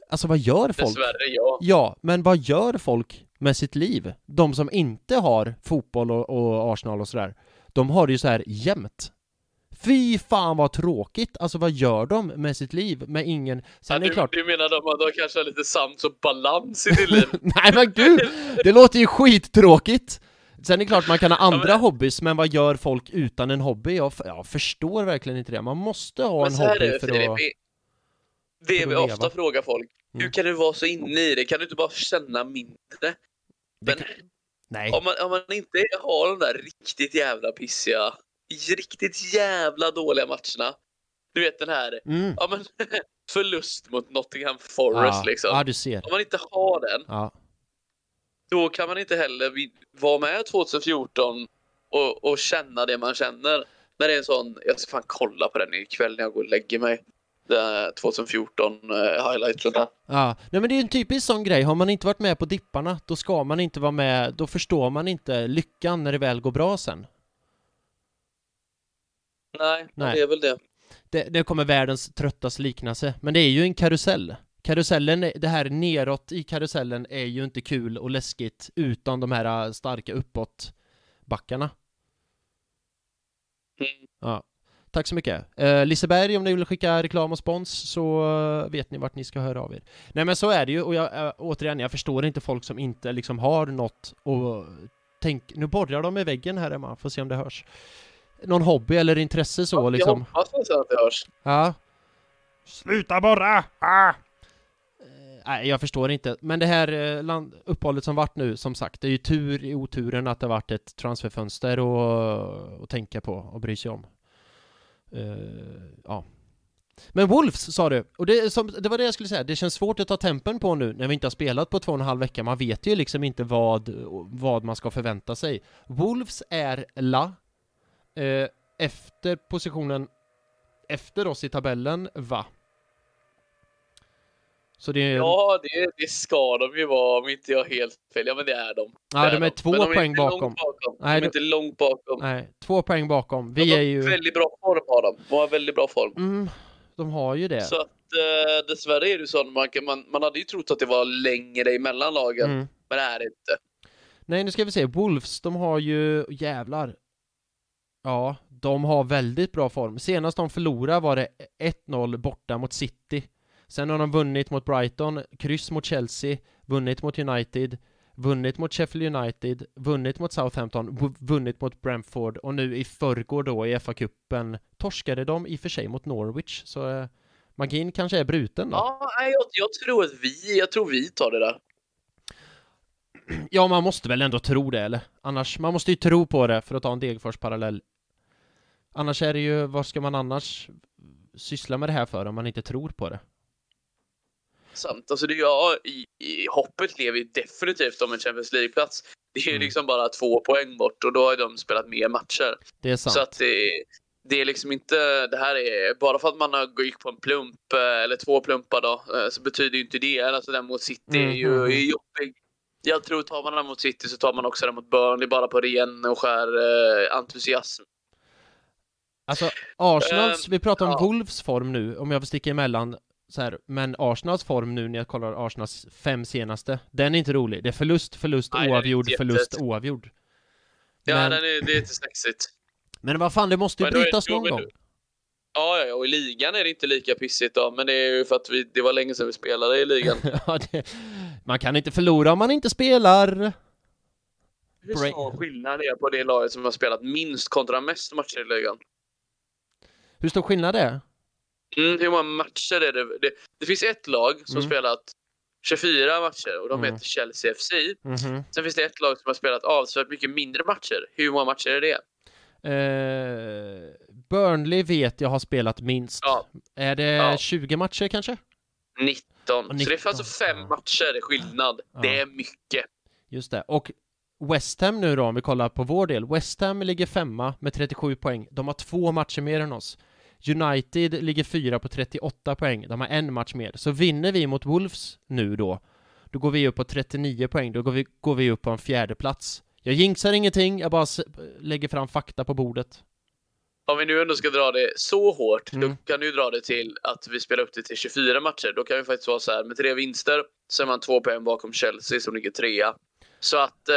Alltså vad gör folk? Dessvärre ja. Ja, men vad gör folk med sitt liv? De som inte har fotboll och, och Arsenal och sådär, de har det ju så här jämt. Fy fan vad tråkigt! Alltså vad gör de med sitt liv? Med ingen... Sen ja är det du, klart... du menar de, de kanske har lite sams och balans i sitt liv? [LAUGHS] Nej men gud! Det låter ju skittråkigt! Sen är det klart man kan ha andra men- hobbys, men vad gör folk utan en hobby? Jag, jag förstår verkligen inte det. Man måste ha Men en hobby det, för Filip. att... Det för vi att ofta frågar folk. Mm. Hur kan du vara så inne i det? Kan du inte bara känna mindre? Det Men kan- Nej. om man, om man inte har de där riktigt jävla pissiga, riktigt jävla dåliga matcherna. Du vet den här, Mm. ja men [LAUGHS] förlust mot Nottingham Forest Ja, liksom. ja, du ser. Om man inte har den, Ja. då kan man inte heller vara med 2014 och, och känna det man känner. När det är en sån, jag ska fan kolla på den ikväll när jag går och lägger mig. Det här 2014 eh, highlighterna. Ja, nej men det är ju en typisk sån grej, har man inte varit med på dipparna, då ska man inte vara med, då förstår man inte lyckan när det väl går bra sen. Nej, Nej. det är väl det. Det, det kommer världens tröttaste liknelse, men det är ju en karusell. Karusellen, det här neråt i karusellen är ju inte kul och läskigt utan de här starka uppåt backarna. Mm. Ja. Tack så mycket. Eh, Liseberg, om ni vill skicka reklam och spons så eh, vet ni vart ni ska höra av er. Nej men så är det ju och jag, eh, återigen, jag förstår inte folk som inte liksom har något och tänk, nu borrar de i väggen här hemma, får se om det hörs. Någon hobby eller intresse så liksom. Jag hoppas att det hörs. Ja. Sluta borra! Ah! Eh, Nej, jag förstår inte. Men det här eh, land, uppehållet som vart nu, som sagt, det är ju tur i oturen att det varit ett transferfönster och, och tänka på och bry sig om. Uh, ja. Men Wolves sa du, och det, som, det var det jag skulle säga, det känns svårt att ta tempen på nu när vi inte har spelat på två och en halv vecka. Man vet ju liksom inte vad, vad man ska förvänta sig. Wolves är la, eh, efter positionen efter oss i tabellen, va? Så det är... Ja, det, det ska de ju vara om inte jag helt fel. Ja, men det är de. ja, Det de är två de är poäng inte långt bakom. bakom. Nej, de är de- inte långt bakom. Nej, två poäng bakom. De Vi har är ju... Väldigt bra form har de. De har väldigt bra form. Mm, de har ju det. Så att eh, dessvärre är det så att man, man, man hade ju trott att det var längre emellan lagen, Mm. men det är det inte. Nej, nu ska vi se. Wolves, de har ju... Jävlar. Ja, de har väldigt bra form. Senast de förlorade var det 1-0 borta mot City. Sen har de vunnit mot Brighton, kryss mot Chelsea, vunnit mot United, vunnit mot Sheffield United, vunnit mot Southampton, vunnit mot Brentford och nu i förrgår då i FA-cupen torskade de i och för sig mot Norwich, så eh, magin kanske är bruten då. Ja, jag, jag tror att vi, jag tror vi tar det där. Ja, man måste väl ändå tro det, eller? Annars, man måste ju tro på det för att ta en Degerfors-parallell. Annars är det ju, vad ska man annars syssla med det här för om man inte tror på det? Sant. Alltså det ja, i, i hoppet lever ju definitivt om en Champions League-plats. Det är ju Mm. liksom bara två poäng bort och då har de spelat mer matcher. Det är sant. Så att det, det är liksom inte, det här är, bara för att man har gick på en plump eh, eller två plumpar då, eh, så betyder ju inte det, alltså den mot City är ju Mm, mm, är jobbig. Jag tror tar man den mot City så tar man också den mot Burnley bara på ren och skär eh, entusiasm. Alltså, Arsenals, vi pratar om ja. Wolves form nu, om jag får sticka emellan så här, men Arsenals form nu när jag kollar Arsenals fem senaste, den är inte rolig. Det är förlust, förlust, Nej, oavgjord, inte förlust, oavgjord. Ja, Men- den är, det är inte sexigt. Men vad fan, det måste ju Men brytas någon gång. Ja, ja, och i ligan är det inte lika pissigt då, men det är ju för att vi, det var länge sedan vi spelade i ligan. [LAUGHS] Ja, det, man kan inte förlora om man inte spelar. Hur stor skillnad det är på det laget som har spelat minst kontra mest matcher i ligan? Hur stor skillnad det är? Mm, hur många matcher är det? Det, det finns ett lag som Mm. spelat 24 matcher och de Mm. heter Chelsea FC. Mhm. Sen finns det ett lag som har spelat avsevärt mycket mindre matcher. Hur många matcher är det? Eh, Burnley vet jag har spelat minst. Ja. Är det Ja. 20 matcher kanske? 19. Så det är 19, alltså fem matcher skillnad. Ja. Det är mycket. Just det. Och West Ham nu då, om vi kollar på vår del. West Ham ligger femma med 37 poäng. De har två matcher mer än oss. United ligger fyra på 38 poäng. De har en match mer. Så vinner vi mot Wolves nu då, då går vi upp på 39 poäng. Då går vi, går vi upp på en fjärde plats. Jag jinxar ingenting, jag bara lägger fram fakta på bordet. Om vi nu ändå ska dra det så hårt, Mm. då kan du dra det till att vi spelar upp det till 24 matcher. Då kan vi faktiskt vara så här, med tre vinster så är man två poäng bakom Chelsea som ligger trea. Så att eh,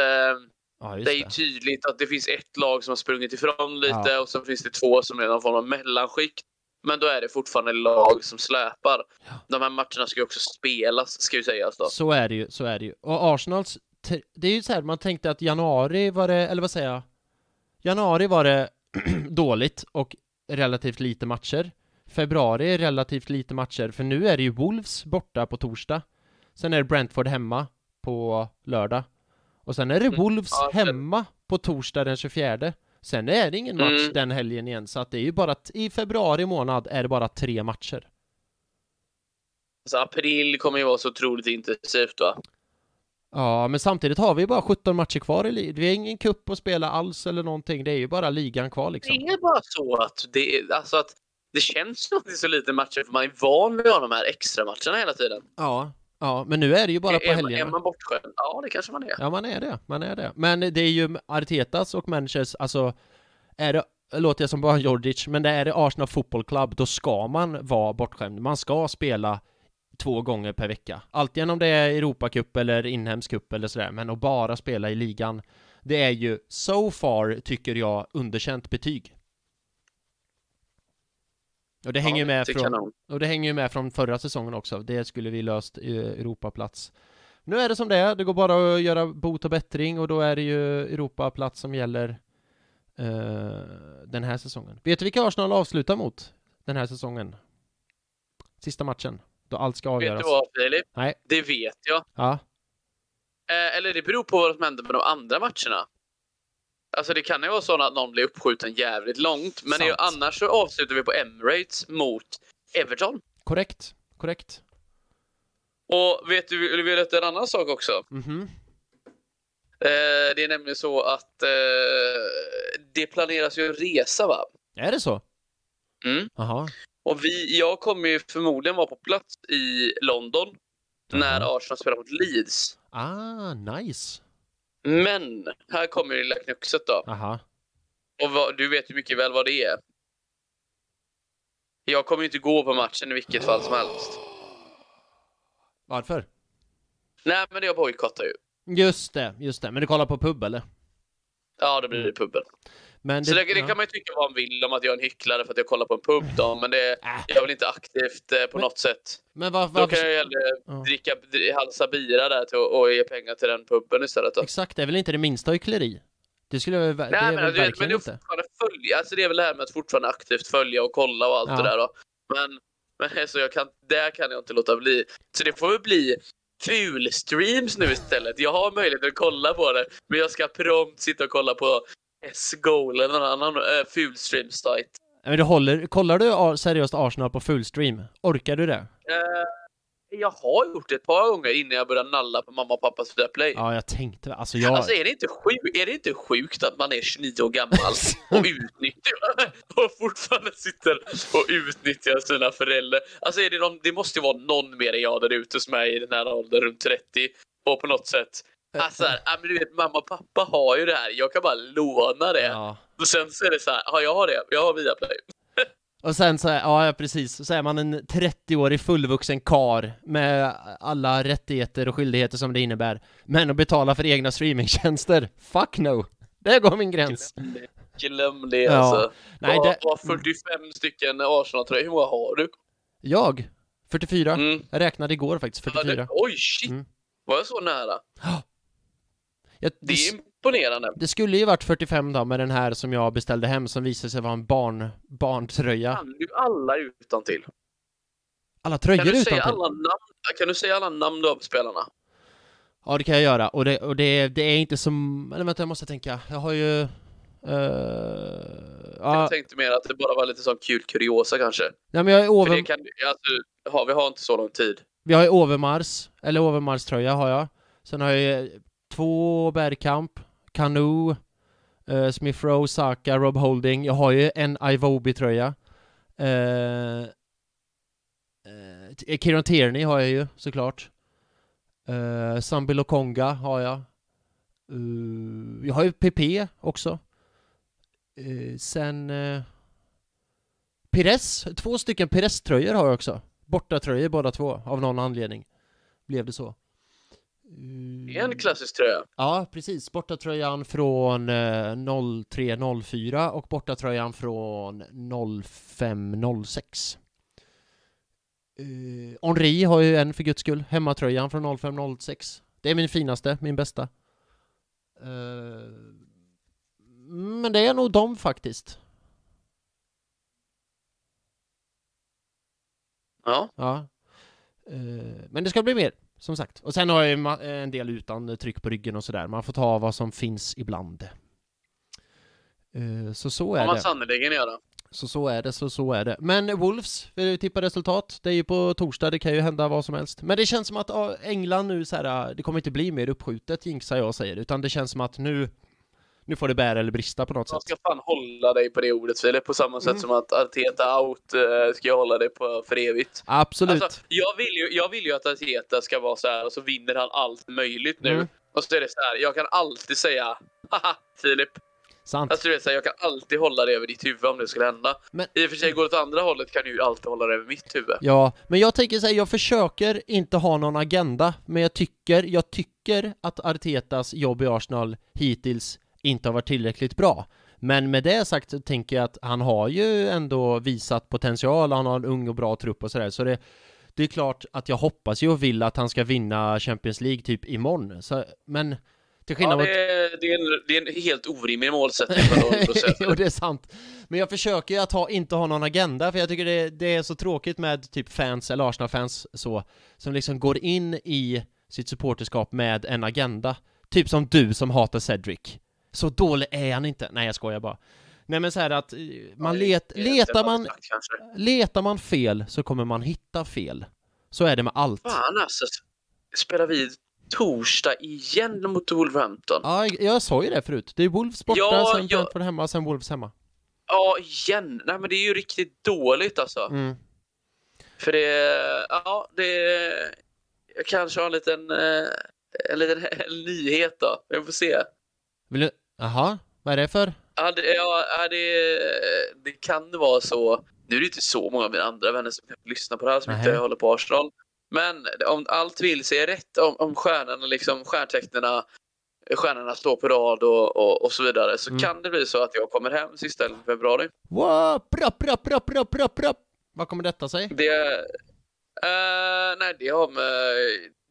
Ja, det är ju tydligt att det finns ett lag som har sprungit ifrån lite Ja. och sen finns det två som är någon form av mellanskikt. Men då är det fortfarande lag som släpar. De här matcherna ska ju också spelas, ska ju sägas då. Så är det ju, så är det ju. Och Arsenals, det är ju så här, man tänkte att januari var det, eller vad säger jag? Januari var det [CLEARS THROAT] dåligt och relativt lite matcher. Februari är relativt lite matcher, för nu är det ju Wolves borta på torsdag. Sen är det Brentford hemma på lördag. Och sen är det Mm. Wolves Ja, hemma på torsdag den 24. Sen är det ingen match Mm. den helgen igen, så att det är ju bara, i februari månad är det bara tre matcher. Så april kommer ju vara så otroligt intensivt va? Ja, men samtidigt har vi bara 17 matcher kvar i ligan. Vi har ingen cup att spela alls eller någonting. Det är ju bara ligan kvar liksom. Det är bara så att det, alltså att det känns som att det är så lite matcher för man är van vid att ha de här extra matcherna hela tiden. Ja, ja, men nu är det ju bara på är, är helgerna. man bortskämd? Ja, det kanske man är. Ja, man är det. Man är det. Men det är ju Artetas och managers, alltså är det låter jag som bara Jordic, men det är det Arsenal Football Club, då ska man vara bortskämd. Man ska spela två gånger per vecka. Alltid om det är Europacup eller inhemsk cup eller sådär, men att bara spela i ligan, det är ju so far, tycker jag, underkänt betyg. Och det hänger ju med från, och det hänger med från förra säsongen också. Det skulle vi löst i Europaplats. Nu är det som det är. Det går bara att göra bot och bättring och då är det ju Europaplats som gäller eh, den här säsongen. Vet du vilka Arsenal avslutar mot den här säsongen? Sista matchen, då allt ska Vet avgöras. du vad Filip? Nej. Det vet jag. Ja, Eh, eller det beror på vad som händer med de andra matcherna. Alltså det kan ju vara så att någon blir uppskjuten jävligt långt. Men ju, annars så avslutar vi på Emirates mot Everton. korrekt. Korrekt. Och vet du, vill du veta en annan sak också? Mhm. Eh, det är nämligen så att eh, det planeras ju en resa va? Är det så? Mm. Jaha. Och vi, jag kommer ju förmodligen vara på plats i London när Jaha. Arsenal spelar mot Leeds. Ah, nice. Men här kommer det lilla knuxet då. Aha. Och vad, du vet ju mycket väl vad det är. Jag kommer ju inte gå på matchen i vilket fall som helst. Varför? Nej, men jag bojkottar ju. Just det, just det. Men du kollar på pub eller? Ja, då blir det puben. Men Så det, det kan man ju tycka vad man vill om att jag är en hycklare för att jag kollar på en pub då, men det, Äh, jag vill inte aktivt eh, på Men- något sätt. Men var, Då varför... kan jag hellre Ja. dricka, dri- halsa bira där till, och ge pengar till den puben istället. Då. Exakt, det är väl inte det minsta hyckleri? Det skulle jag, det Nej, är men, väl du, vet, verkligen men du inte. fortfarande följa, alltså det är väl det här med att fortfarande aktivt följa och kolla och allt Ja. det där då. Men, [LAUGHS] men alltså jag kan, där kan jag inte låta bli. Så det får väl bli ful-streams nu istället. Jag har möjlighet att kolla på det, men jag ska prompt sitta och kolla på S-Goal eller någon annan äh, ful-stream-sajt. Men du håller, kollar du a- seriöst Arsenal på fullstream? Orkar du det? Eh, jag har gjort det ett par gånger innan jag började nalla på mamma och pappas Viaplay. Ja, jag tänkte Alltså jag... Alltså är det, inte sjukt, är det inte sjukt att man är 29 år gammal och [LAUGHS] utnyttjar [LAUGHS] och fortfarande sitter och utnyttjar sina föräldrar? Alltså är det, någon, det måste ju vara någon mer än jag där ute som är i den här åldern, runt 30 och på något sätt Alltså, ja, men du vet, mamma och pappa har ju det här. Jag kan bara låna det. Ja. Och sen så är det så här, ja, jag har det. Jag har Viaplay. [LAUGHS] Och sen så, ja ja, precis, så är man en 30-årig fullvuxen kar med alla rättigheter och skyldigheter som det innebär. Men att betala för egna streamingtjänster, fuck no! Där går min gräns. Glöm det. Glöm det Ja. alltså. Nej, det... det... 45 stycken Arsenal-tröjor. Hur många har du? Jag? 44? Mm. Jag räknade igår faktiskt, Ja, 44. det- Oj, shit! Mm. Var jag så nära? Jag, Det är imponerande. det skulle ju varit 45 då med den här som jag beställde hem som visade sig vara en barn, barntröja. Kan du alla utan till? Alla Kan tröjor du, utan säga till. alla namn? kan du säga alla namn du har på spelarna? Ja, det kan jag göra. Och det, och det, det är inte som... Eller vänta, jag måste tänka. Jag har ju... ja, Jag tänkte mer att det bara var lite sån kul kuriosa kanske. nej, men jag är over, kan, alltså, ja, vi har inte så lång tid. vi har ju Overmars, eller Overmars-tröja har jag. Sen har jag ju två Bergkamp, Kanu, uh, eh, Smith Rowe, Saka, Rob Holding. Jag har ju en Ivobi-tröja. Uh, eh, uh, eh, Kieran Tierney har jag ju såklart. Uh, Sambi Lokonga har jag. Uh, jag har ju PP också. Uh, sen... Uh, Pires, två stycken Pires-tröjor har jag också. Bortatröjor båda två, av någon anledning. Blev det så. Uh, Det är en klassisk tröja. Ja, precis. Bortatröjan från eh, 03-04 och bortatröjan från 05-06. Uh, Henri har ju en för guds skull, hemmatröjan från 05-06. Det är min finaste, min bästa. Eh, men det är nog dem faktiskt. Ja. Ja. Eh, men det ska bli mer, som sagt. Och sen har jag ju en del utan tryck på ryggen och sådär. Man får ta vad som finns ibland. Eh, så så är man det. sannerligen göra. Så så är det, så så är det. Men Wolves, vill du tippa resultat? Det är ju på torsdag, det kan ju hända vad som helst. Men det känns som att ja, England nu så här, det kommer inte bli mer uppskjutet, jinxar jag säger. Utan det känns som att nu, nu får det bära eller brista på något Jag sätt. ska fan hålla dig på det ordet Filip, på samma sätt Mm. som att Arteta out eh, ska jag hålla dig på för evigt. Absolut. Alltså, jag, vill ju, jag vill ju att Arteta ska vara så här och så vinner han allt möjligt nu. Mm. Och så är det så här, jag kan alltid säga haha Filip. Sant. Alltså du vet så här, jag kan alltid hålla det över ditt huvud om det skulle hända. Men- I och för sig går det åt andra hållet kan du ju alltid hålla det över mitt huvud. Ja, men jag tänker säga, jag försöker inte ha någon agenda, men jag tycker, jag tycker att Artetas jobb i Arsenal hittills inte har varit tillräckligt bra. Men med det sagt så tänker jag att han har ju ändå visat potential, han har en ung och bra trupp och sådär, så det det är klart att jag hoppas ju och vill att han ska vinna Champions League typ imorgon, så, men till Ja, skillnad det, mot är, det, är en, det är en helt orimlig målsättning för 0%. [LAUGHS] jo, det är sant. Men jag försöker ju att ha, inte ha någon agenda, för jag tycker det, det är så tråkigt med typ fans, eller Arsenal-fans så, som liksom går in i sitt supporterskap med en agenda. Typ som du som hatar Cedric. Så dålig är han inte. Nej, jag skojar bara. Nej men så här att eh, man let, letar man, letar man fel så kommer man hitta fel. Så är det med allt. Fan alltså. Spelar vi torsdag igen mot Wolverhampton? Ja, jag sa ju det förut. Det är Wolves borta, Ja, sen. Brentford hemma, sen Wolves hemma. Ja, igen. Nej men det är ju riktigt dåligt alltså. Mm. För det, ja, det, jag kanske har en liten, eh, en liten en [LAUGHS] nyhet då. Vi får se. Vill du, jaha, vad är det för? Ja, det, ja, det, det kan vara så. Nu är det inte så många av mina andra vänner som kan lyssna på det här som Nähä. inte håller på Arsenal. Men om allt vill sig rätt, om, om stjärnorna, liksom, stjärntecknena stjärnorna står på rad och, och, och så vidare så Mm. kan det bli så att jag kommer hem sista i februari. Wow, brapp, brapp, brapp, brapp, brapp, brapp. Vad kommer detta sig? Det, eh, nej, det har, med,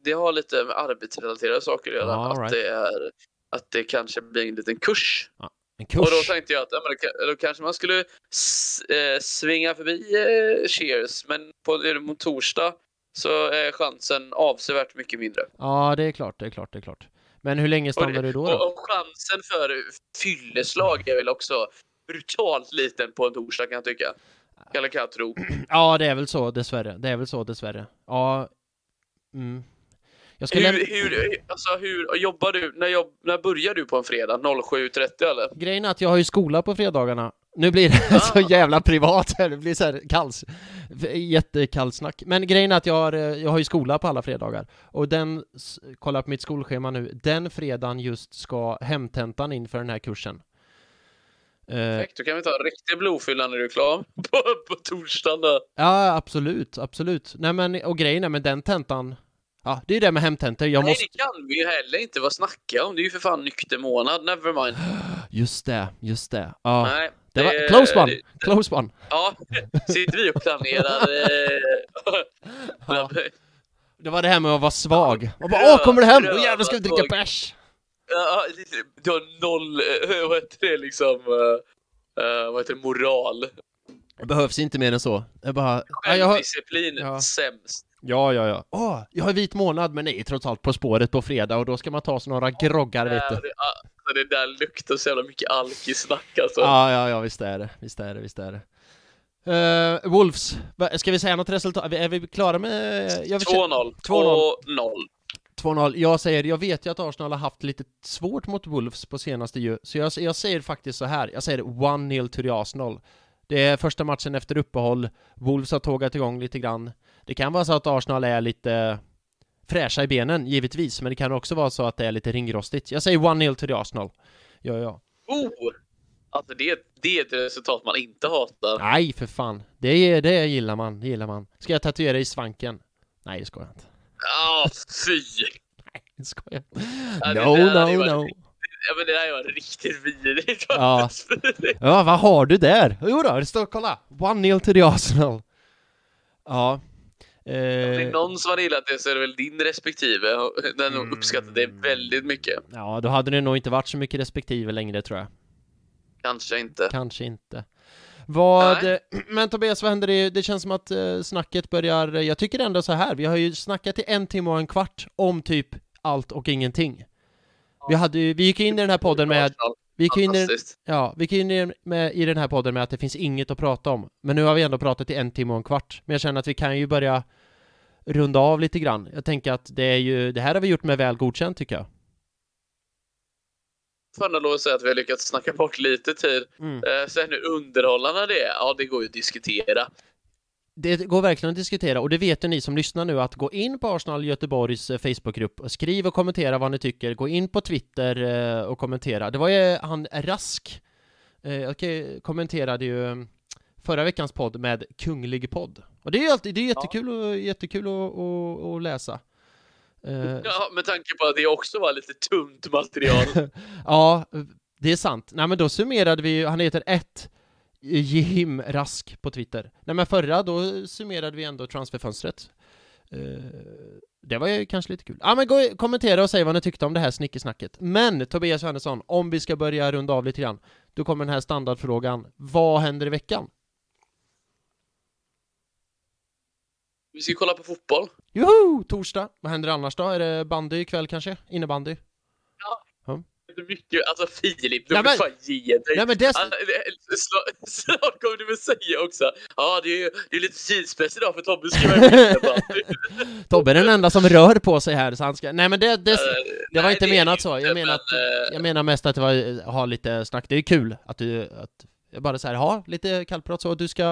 det har lite med arbetsrelaterade saker att göra. All right. Att, det är, att det kanske blir en liten kurs. En Och kurs? då tänkte jag att ja, men då, ka- då kanske man skulle eh, svinga förbi eh, Cheers, men på, mot torsdag så är chansen avsevärt mycket mindre. Ja, det är klart, det är klart, det är klart. Men hur länge Och, stannar det, du då? och, då? och chansen för fylleslag är väl också brutalt liten på en torsdag kan jag tycka. Eller kan jag tro. [CLEARS THROAT] Ja, det är väl så dessvärre. Det är väl så dessvärre. Ja. Mm. Jag lämna... Hur, hur, alltså, hur jobbar du? När, jobb, när börjar du på en fredag? 07.30 eller? Grejen är att jag har ju skola på fredagarna. Nu blir det [LAUGHS] så Ah. jävla privat här, det blir så här kalls, jättekallsnack. Men grejen är att jag har, eh, jag har ju skola på alla fredagar. Och den, kolla på mitt skolschema nu, den fredagen just ska hemtentan in för den här kursen. Eh, Perfekt, då kan vi ta en riktig blodfylla när du är klar [LAUGHS] på, på torsdagen då. ja, absolut, absolut. Nej men, och grejen är med den tentan, ja, det är det med hemtentor, jag Nej, måste... det kan vi ju heller inte. Vad snackar jag om? Det är ju för fan nykter månad. Never mind. [GASPS] Just det, just det. Ja, Nej, det var close one, det- close one. Ja, [LAUGHS] sitter vi och planerar. [LAUGHS] Ja. eh, Det var det här med att vara svag. Och bara, åh, kommer du hem? Åh jävlar, ska vi dricka bärs? Ja, du har noll, eh, [LAUGHS] vad heter det liksom, eh, vad heter det, moral. Det behövs inte mer än så. Jag bara, ja, jag har... Självdisciplin, Ja. sämst. Ja, ja, ja. Åh, jag har vit månad, men är trots allt På spåret på fredag och då ska man ta sig några groggar, vet du. det, alltså, det där luktar så jävla mycket alkisnack alltså. Ja, ja, ja, visst är det. Visst är det, visst är det. Uh, Wolves, ska vi säga något resultat? Är vi- klara med... Jag vill kä- 2-0. 2-0. 2-0. 2-0. Jag säger, jag vet ju att Arsenal har haft lite svårt mot Wolves på senaste ju, så jag, jag säger faktiskt så här. jag säger 1-0 till Arsenal. Det är första matchen efter uppehåll, Wolves har tågat igång lite grann. Det kan vara så att Arsenal är lite fräscha i benen, givetvis, men det kan också vara så att det är lite ringrostigt. Jag säger 1-0 till Arsenal. Ja, ja. Oh! Alltså det, det är ett resultat man inte hatar. Nej, för fan. Det, det gillar man, det gillar man. Ska jag tatuera i svanken? Nej, det ska jag inte. Ah, fy! Det ska jag Ja, det No, no, no. Ja, men det där var riktigt vidrigt. Ja. Ja, vad har du där? Jo då, det står, kolla! 1-0 till Arsenal. Ja. Om det är Eh, någon som har gillat det så är det väl din respektive. Den har uppskattat det väldigt mycket. ja, då hade det nog inte varit så mycket respektive längre tror jag. Kanske inte. Kanske inte. Vad, Nej. [CLEARS THROAT] men Tobias, vad händer? Det, det känns som att eh, snacket börjar, jag tycker ändå så här, vi har ju snackat i en timme och en kvart om typ allt och ingenting. Vi hade vi gick in i den här podden med, vi i, Fantastiskt. Ja, vi in i- med, i den här podden med att det finns inget att prata om. Men nu har vi ändå pratat i en timme och en kvart. Men jag känner att vi kan ju börja runda av lite grann. Jag tänker att det är ju, det här har vi gjort med väl godkänt tycker jag. Får ändå lov att säga att vi har lyckats snacka bort lite tid. Mm. Eh, Sen hur underhållande det är, ja det går ju att diskutera. Det går verkligen att diskutera och det vet ju ni som lyssnar nu att gå in på Arsenal Göteborgs eh, Facebookgrupp och skriv och kommentera vad ni tycker. Gå in på Twitter eh, och kommentera. Det var ju han Rask, eh, okej, kommenterade ju eh, förra veckans podd med Kunglig podd. Och det är ju alltid, det är jättekul, och, jättekul att, att, att läsa. Ja, med tanke på att det också var lite tunt material. [LAUGHS] Ja, det är sant. Nej men då summerade vi ju, han heter ett Jim Rask på Twitter. Nej men förra, då summerade vi ändå transferfönstret. Eh, det var ju kanske lite kul. Ja men gå, kommentera och säg vad ni tyckte om det här snickesnacket. Men Tobias Johannesson, om vi ska börja runda av lite grann, då kommer den här standardfrågan. Vad händer i veckan? Vi ska kolla på fotboll. Joho! Torsdag. Vad händer annars då? Är det bandy ikväll kanske? Innebandy? Det mycket, alltså Filip, du men- fan ge dig. Nej men det... Alltså, det- [LAUGHS] Snart kommer du väl säga också, ja det är det är lite tidspress idag för Tobbe innebandy. [LAUGHS] Tobbe är den enda som rör på sig här så han ska... Nej men det... det... Eh, Det var nej, inte är menat det så, jag menar eh, jag menar mest att det var, ha lite snack, det är kul att du, att bara säger ha lite kallprat så, du ska...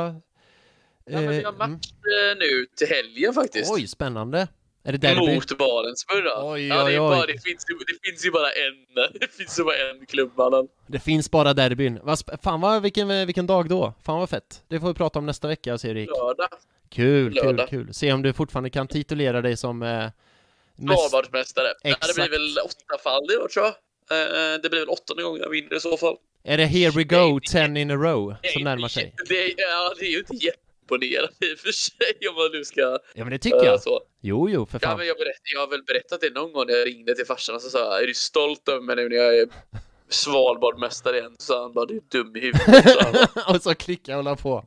Ja, men vi har eh, match eh, nu till helgen faktiskt. Oj, spännande! Är det derby? Mot Barentsburg då. Oj, ja, det, är oj, oj. bara, det, finns, det finns ju bara en, [LAUGHS] det finns ju bara en klubb mannen. Det finns bara derbyn. Fan vad, vilken, vilken dag då? Fan vad fett! Det får vi prata om nästa vecka och se hur det gick. Lördag. Kul, kul, lördag. kul. Se om du fortfarande kan titulera dig som eh. Svalbardsmästare. Ja, det Exakt. blir väl åtta fall i år tror jag. Eh, det blir väl åttonde gången jag vinner i så fall. Är det here we go, 10 in a row, som närmar sig? Det, ja, det är ju inte jätteimponerande i och för sig om man nu ska... Ja men det tycker eh, jag. så. Jo, jo, för Ja, fan. men jag, berätt, jag har väl berättat det någon gång när jag ringde till farsan och så sa är du stolt över mig nu när jag är Svalbardmästare igen? Så han bara, du är dum i huvudet. Så han bara, [LAUGHS] och så klicka och hålla på.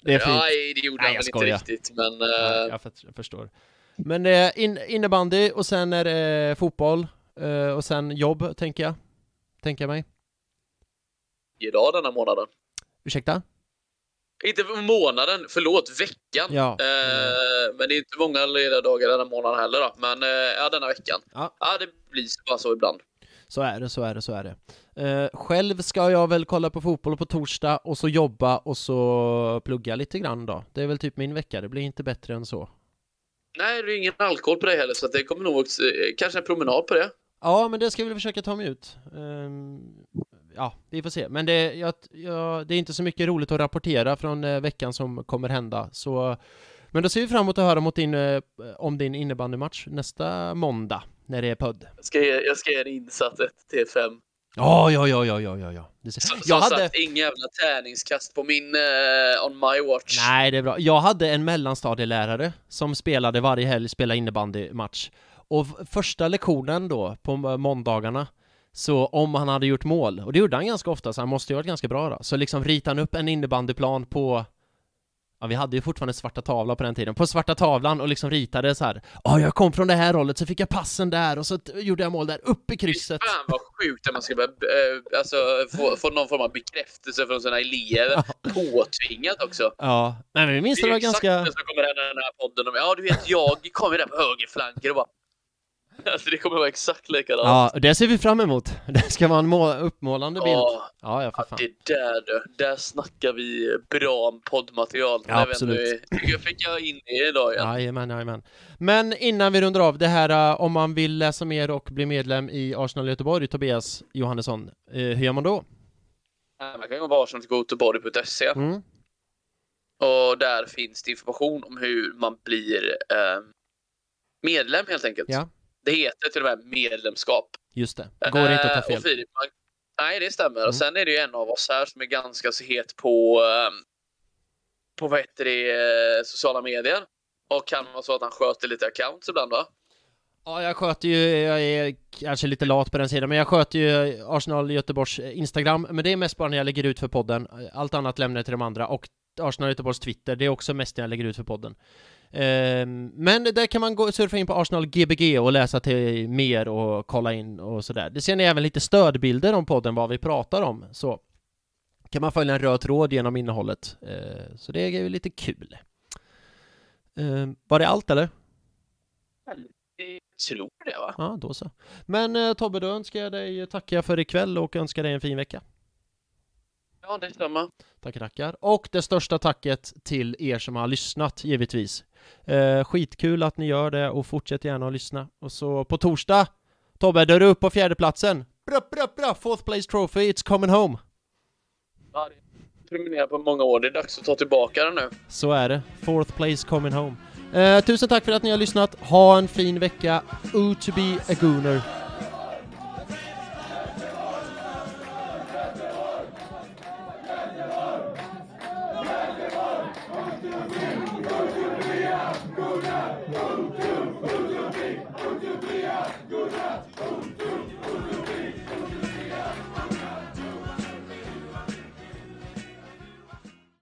Det är fint. Nej, det gjorde Nej, han jag väl inte riktigt, men... Ja, eh, jag, för, jag förstår. Men eh, in, innebandy och sen är det fotboll eh, och sen jobb, tänker jag. Tänker jag mig. idag denna månaden. Ursäkta? Inte månaden, förlåt, veckan. Ja. Eh, men det är inte många lediga dagar denna månaden heller då. Men eh, ja, denna veckan. Ja. Ja, det blir bara så ibland. Så är det, så är det, så är det. Eh, själv ska jag väl kolla på fotboll på torsdag och så jobba och så plugga lite grann då. Det är väl typ min vecka, det blir inte bättre än så. Nej, det är ingen alkohol på det heller, så det kommer nog också, eh, kanske en promenad på det. Ja, men det ska jag väl försöka ta mig ut. Ehm, ja, vi får se. Men det, jag, jag, det är inte så mycket roligt att rapportera från eh, veckan som kommer hända. Så, men då ser vi fram emot att höra mot din, eh, om din innebandymatch nästa måndag, när det är podd. Jag ska ge, jag ska ge en insatt 1 till 5. Ja, ja, ja, ja, ja, ja, ja. Det ser- Som, Jag som hade... sagt, inga jävla tärningskast på min uh, on my watch. Nej, det är bra. Jag hade en mellanstadielärare som spelade varje helg, spelade innebandymatch. Och första lektionen då, på m- måndagarna, så om han hade gjort mål, och det gjorde han ganska ofta, så han måste ju ha varit ganska bra då, så liksom ritade han upp en innebandyplan på Ja, vi hade ju fortfarande svarta tavla på den tiden, på svarta tavlan och liksom ritade så här. Ja, jag kom från det här hållet, så fick jag passen där och så gjorde jag mål där, upp i krysset. Fan vad sjukt att man ska börja, eh, alltså, få, få någon form av bekräftelse från sina elever. Påtvingat också. Ja, men vi minns det var ju exakt ganska... det som kommer hända i den här podden. Om, ja, du vet, jag kommer där på högerflanken och bara... [LAUGHS] Alltså det kommer vara exakt likadant. Ja, det ser vi fram emot. [LAUGHS] Det ska vara en må- uppmålande bild. Ja, Ja, ja, för fan. det där du. Där snackar vi bra om poddmaterial. Ja, absolut. Jag fick jag in det idag igen. Jajamän, jajamän. Men innan vi rundar av det här, eh, om man vill läsa mer och bli medlem i Arsenal Göteborg, Tobias Johannesson, eh, hur gör man då? Man kan gå på arsenalgotoborg.se Mm. och där finns det information om hur man blir eh, medlem helt enkelt. Ja. Det heter till och med medlemskap. Just det, går inte att ta Eh, fel. Filip, man, nej, det stämmer. Mm. Och sen är det ju en av oss här som är ganska så het på, eh, på vad heter det, eh, sociala medier. Och kan vara så att han sköter lite accounts ibland va? Ja, jag sköter ju, jag är kanske lite lat på den sidan, men jag sköter ju Arsenal Göteborgs Instagram, men det är mest bara när jag lägger ut för podden. Allt annat lämnar jag till de andra, och Arsenal Göteborgs Twitter, det är också mest när jag lägger ut för podden. Ehm, men där kan man gå surfa in på Arsenal Gbg och läsa till mer och kolla in och sådär. Det ser ni även lite stödbilder om podden, vad vi pratar om, så kan man följa en röd tråd genom innehållet. Ehm, så det är ju lite kul. Ehm, var det allt eller? Jag tror det va? Ja, då så. Men eh, Tobbe, då önskar jag dig tacka för ikväll och önskar dig en fin vecka. Ja, det stämmer. Tackar, tackar. Och det största tacket till er som har lyssnat, givetvis. Eh, skitkul att ni gör det och fortsätt gärna att lyssna. Och så på torsdag, Tobbe, då är du upp på fjärdeplatsen. Bra, bra, bra! Fourth place trophy, it's coming home. Ja, det är promenerat på många år. Det är dags att ta tillbaka den nu. Så är det. Fourth place coming home. Eh, tusen tack för att ni har lyssnat. Ha en fin vecka. O to be a gooner.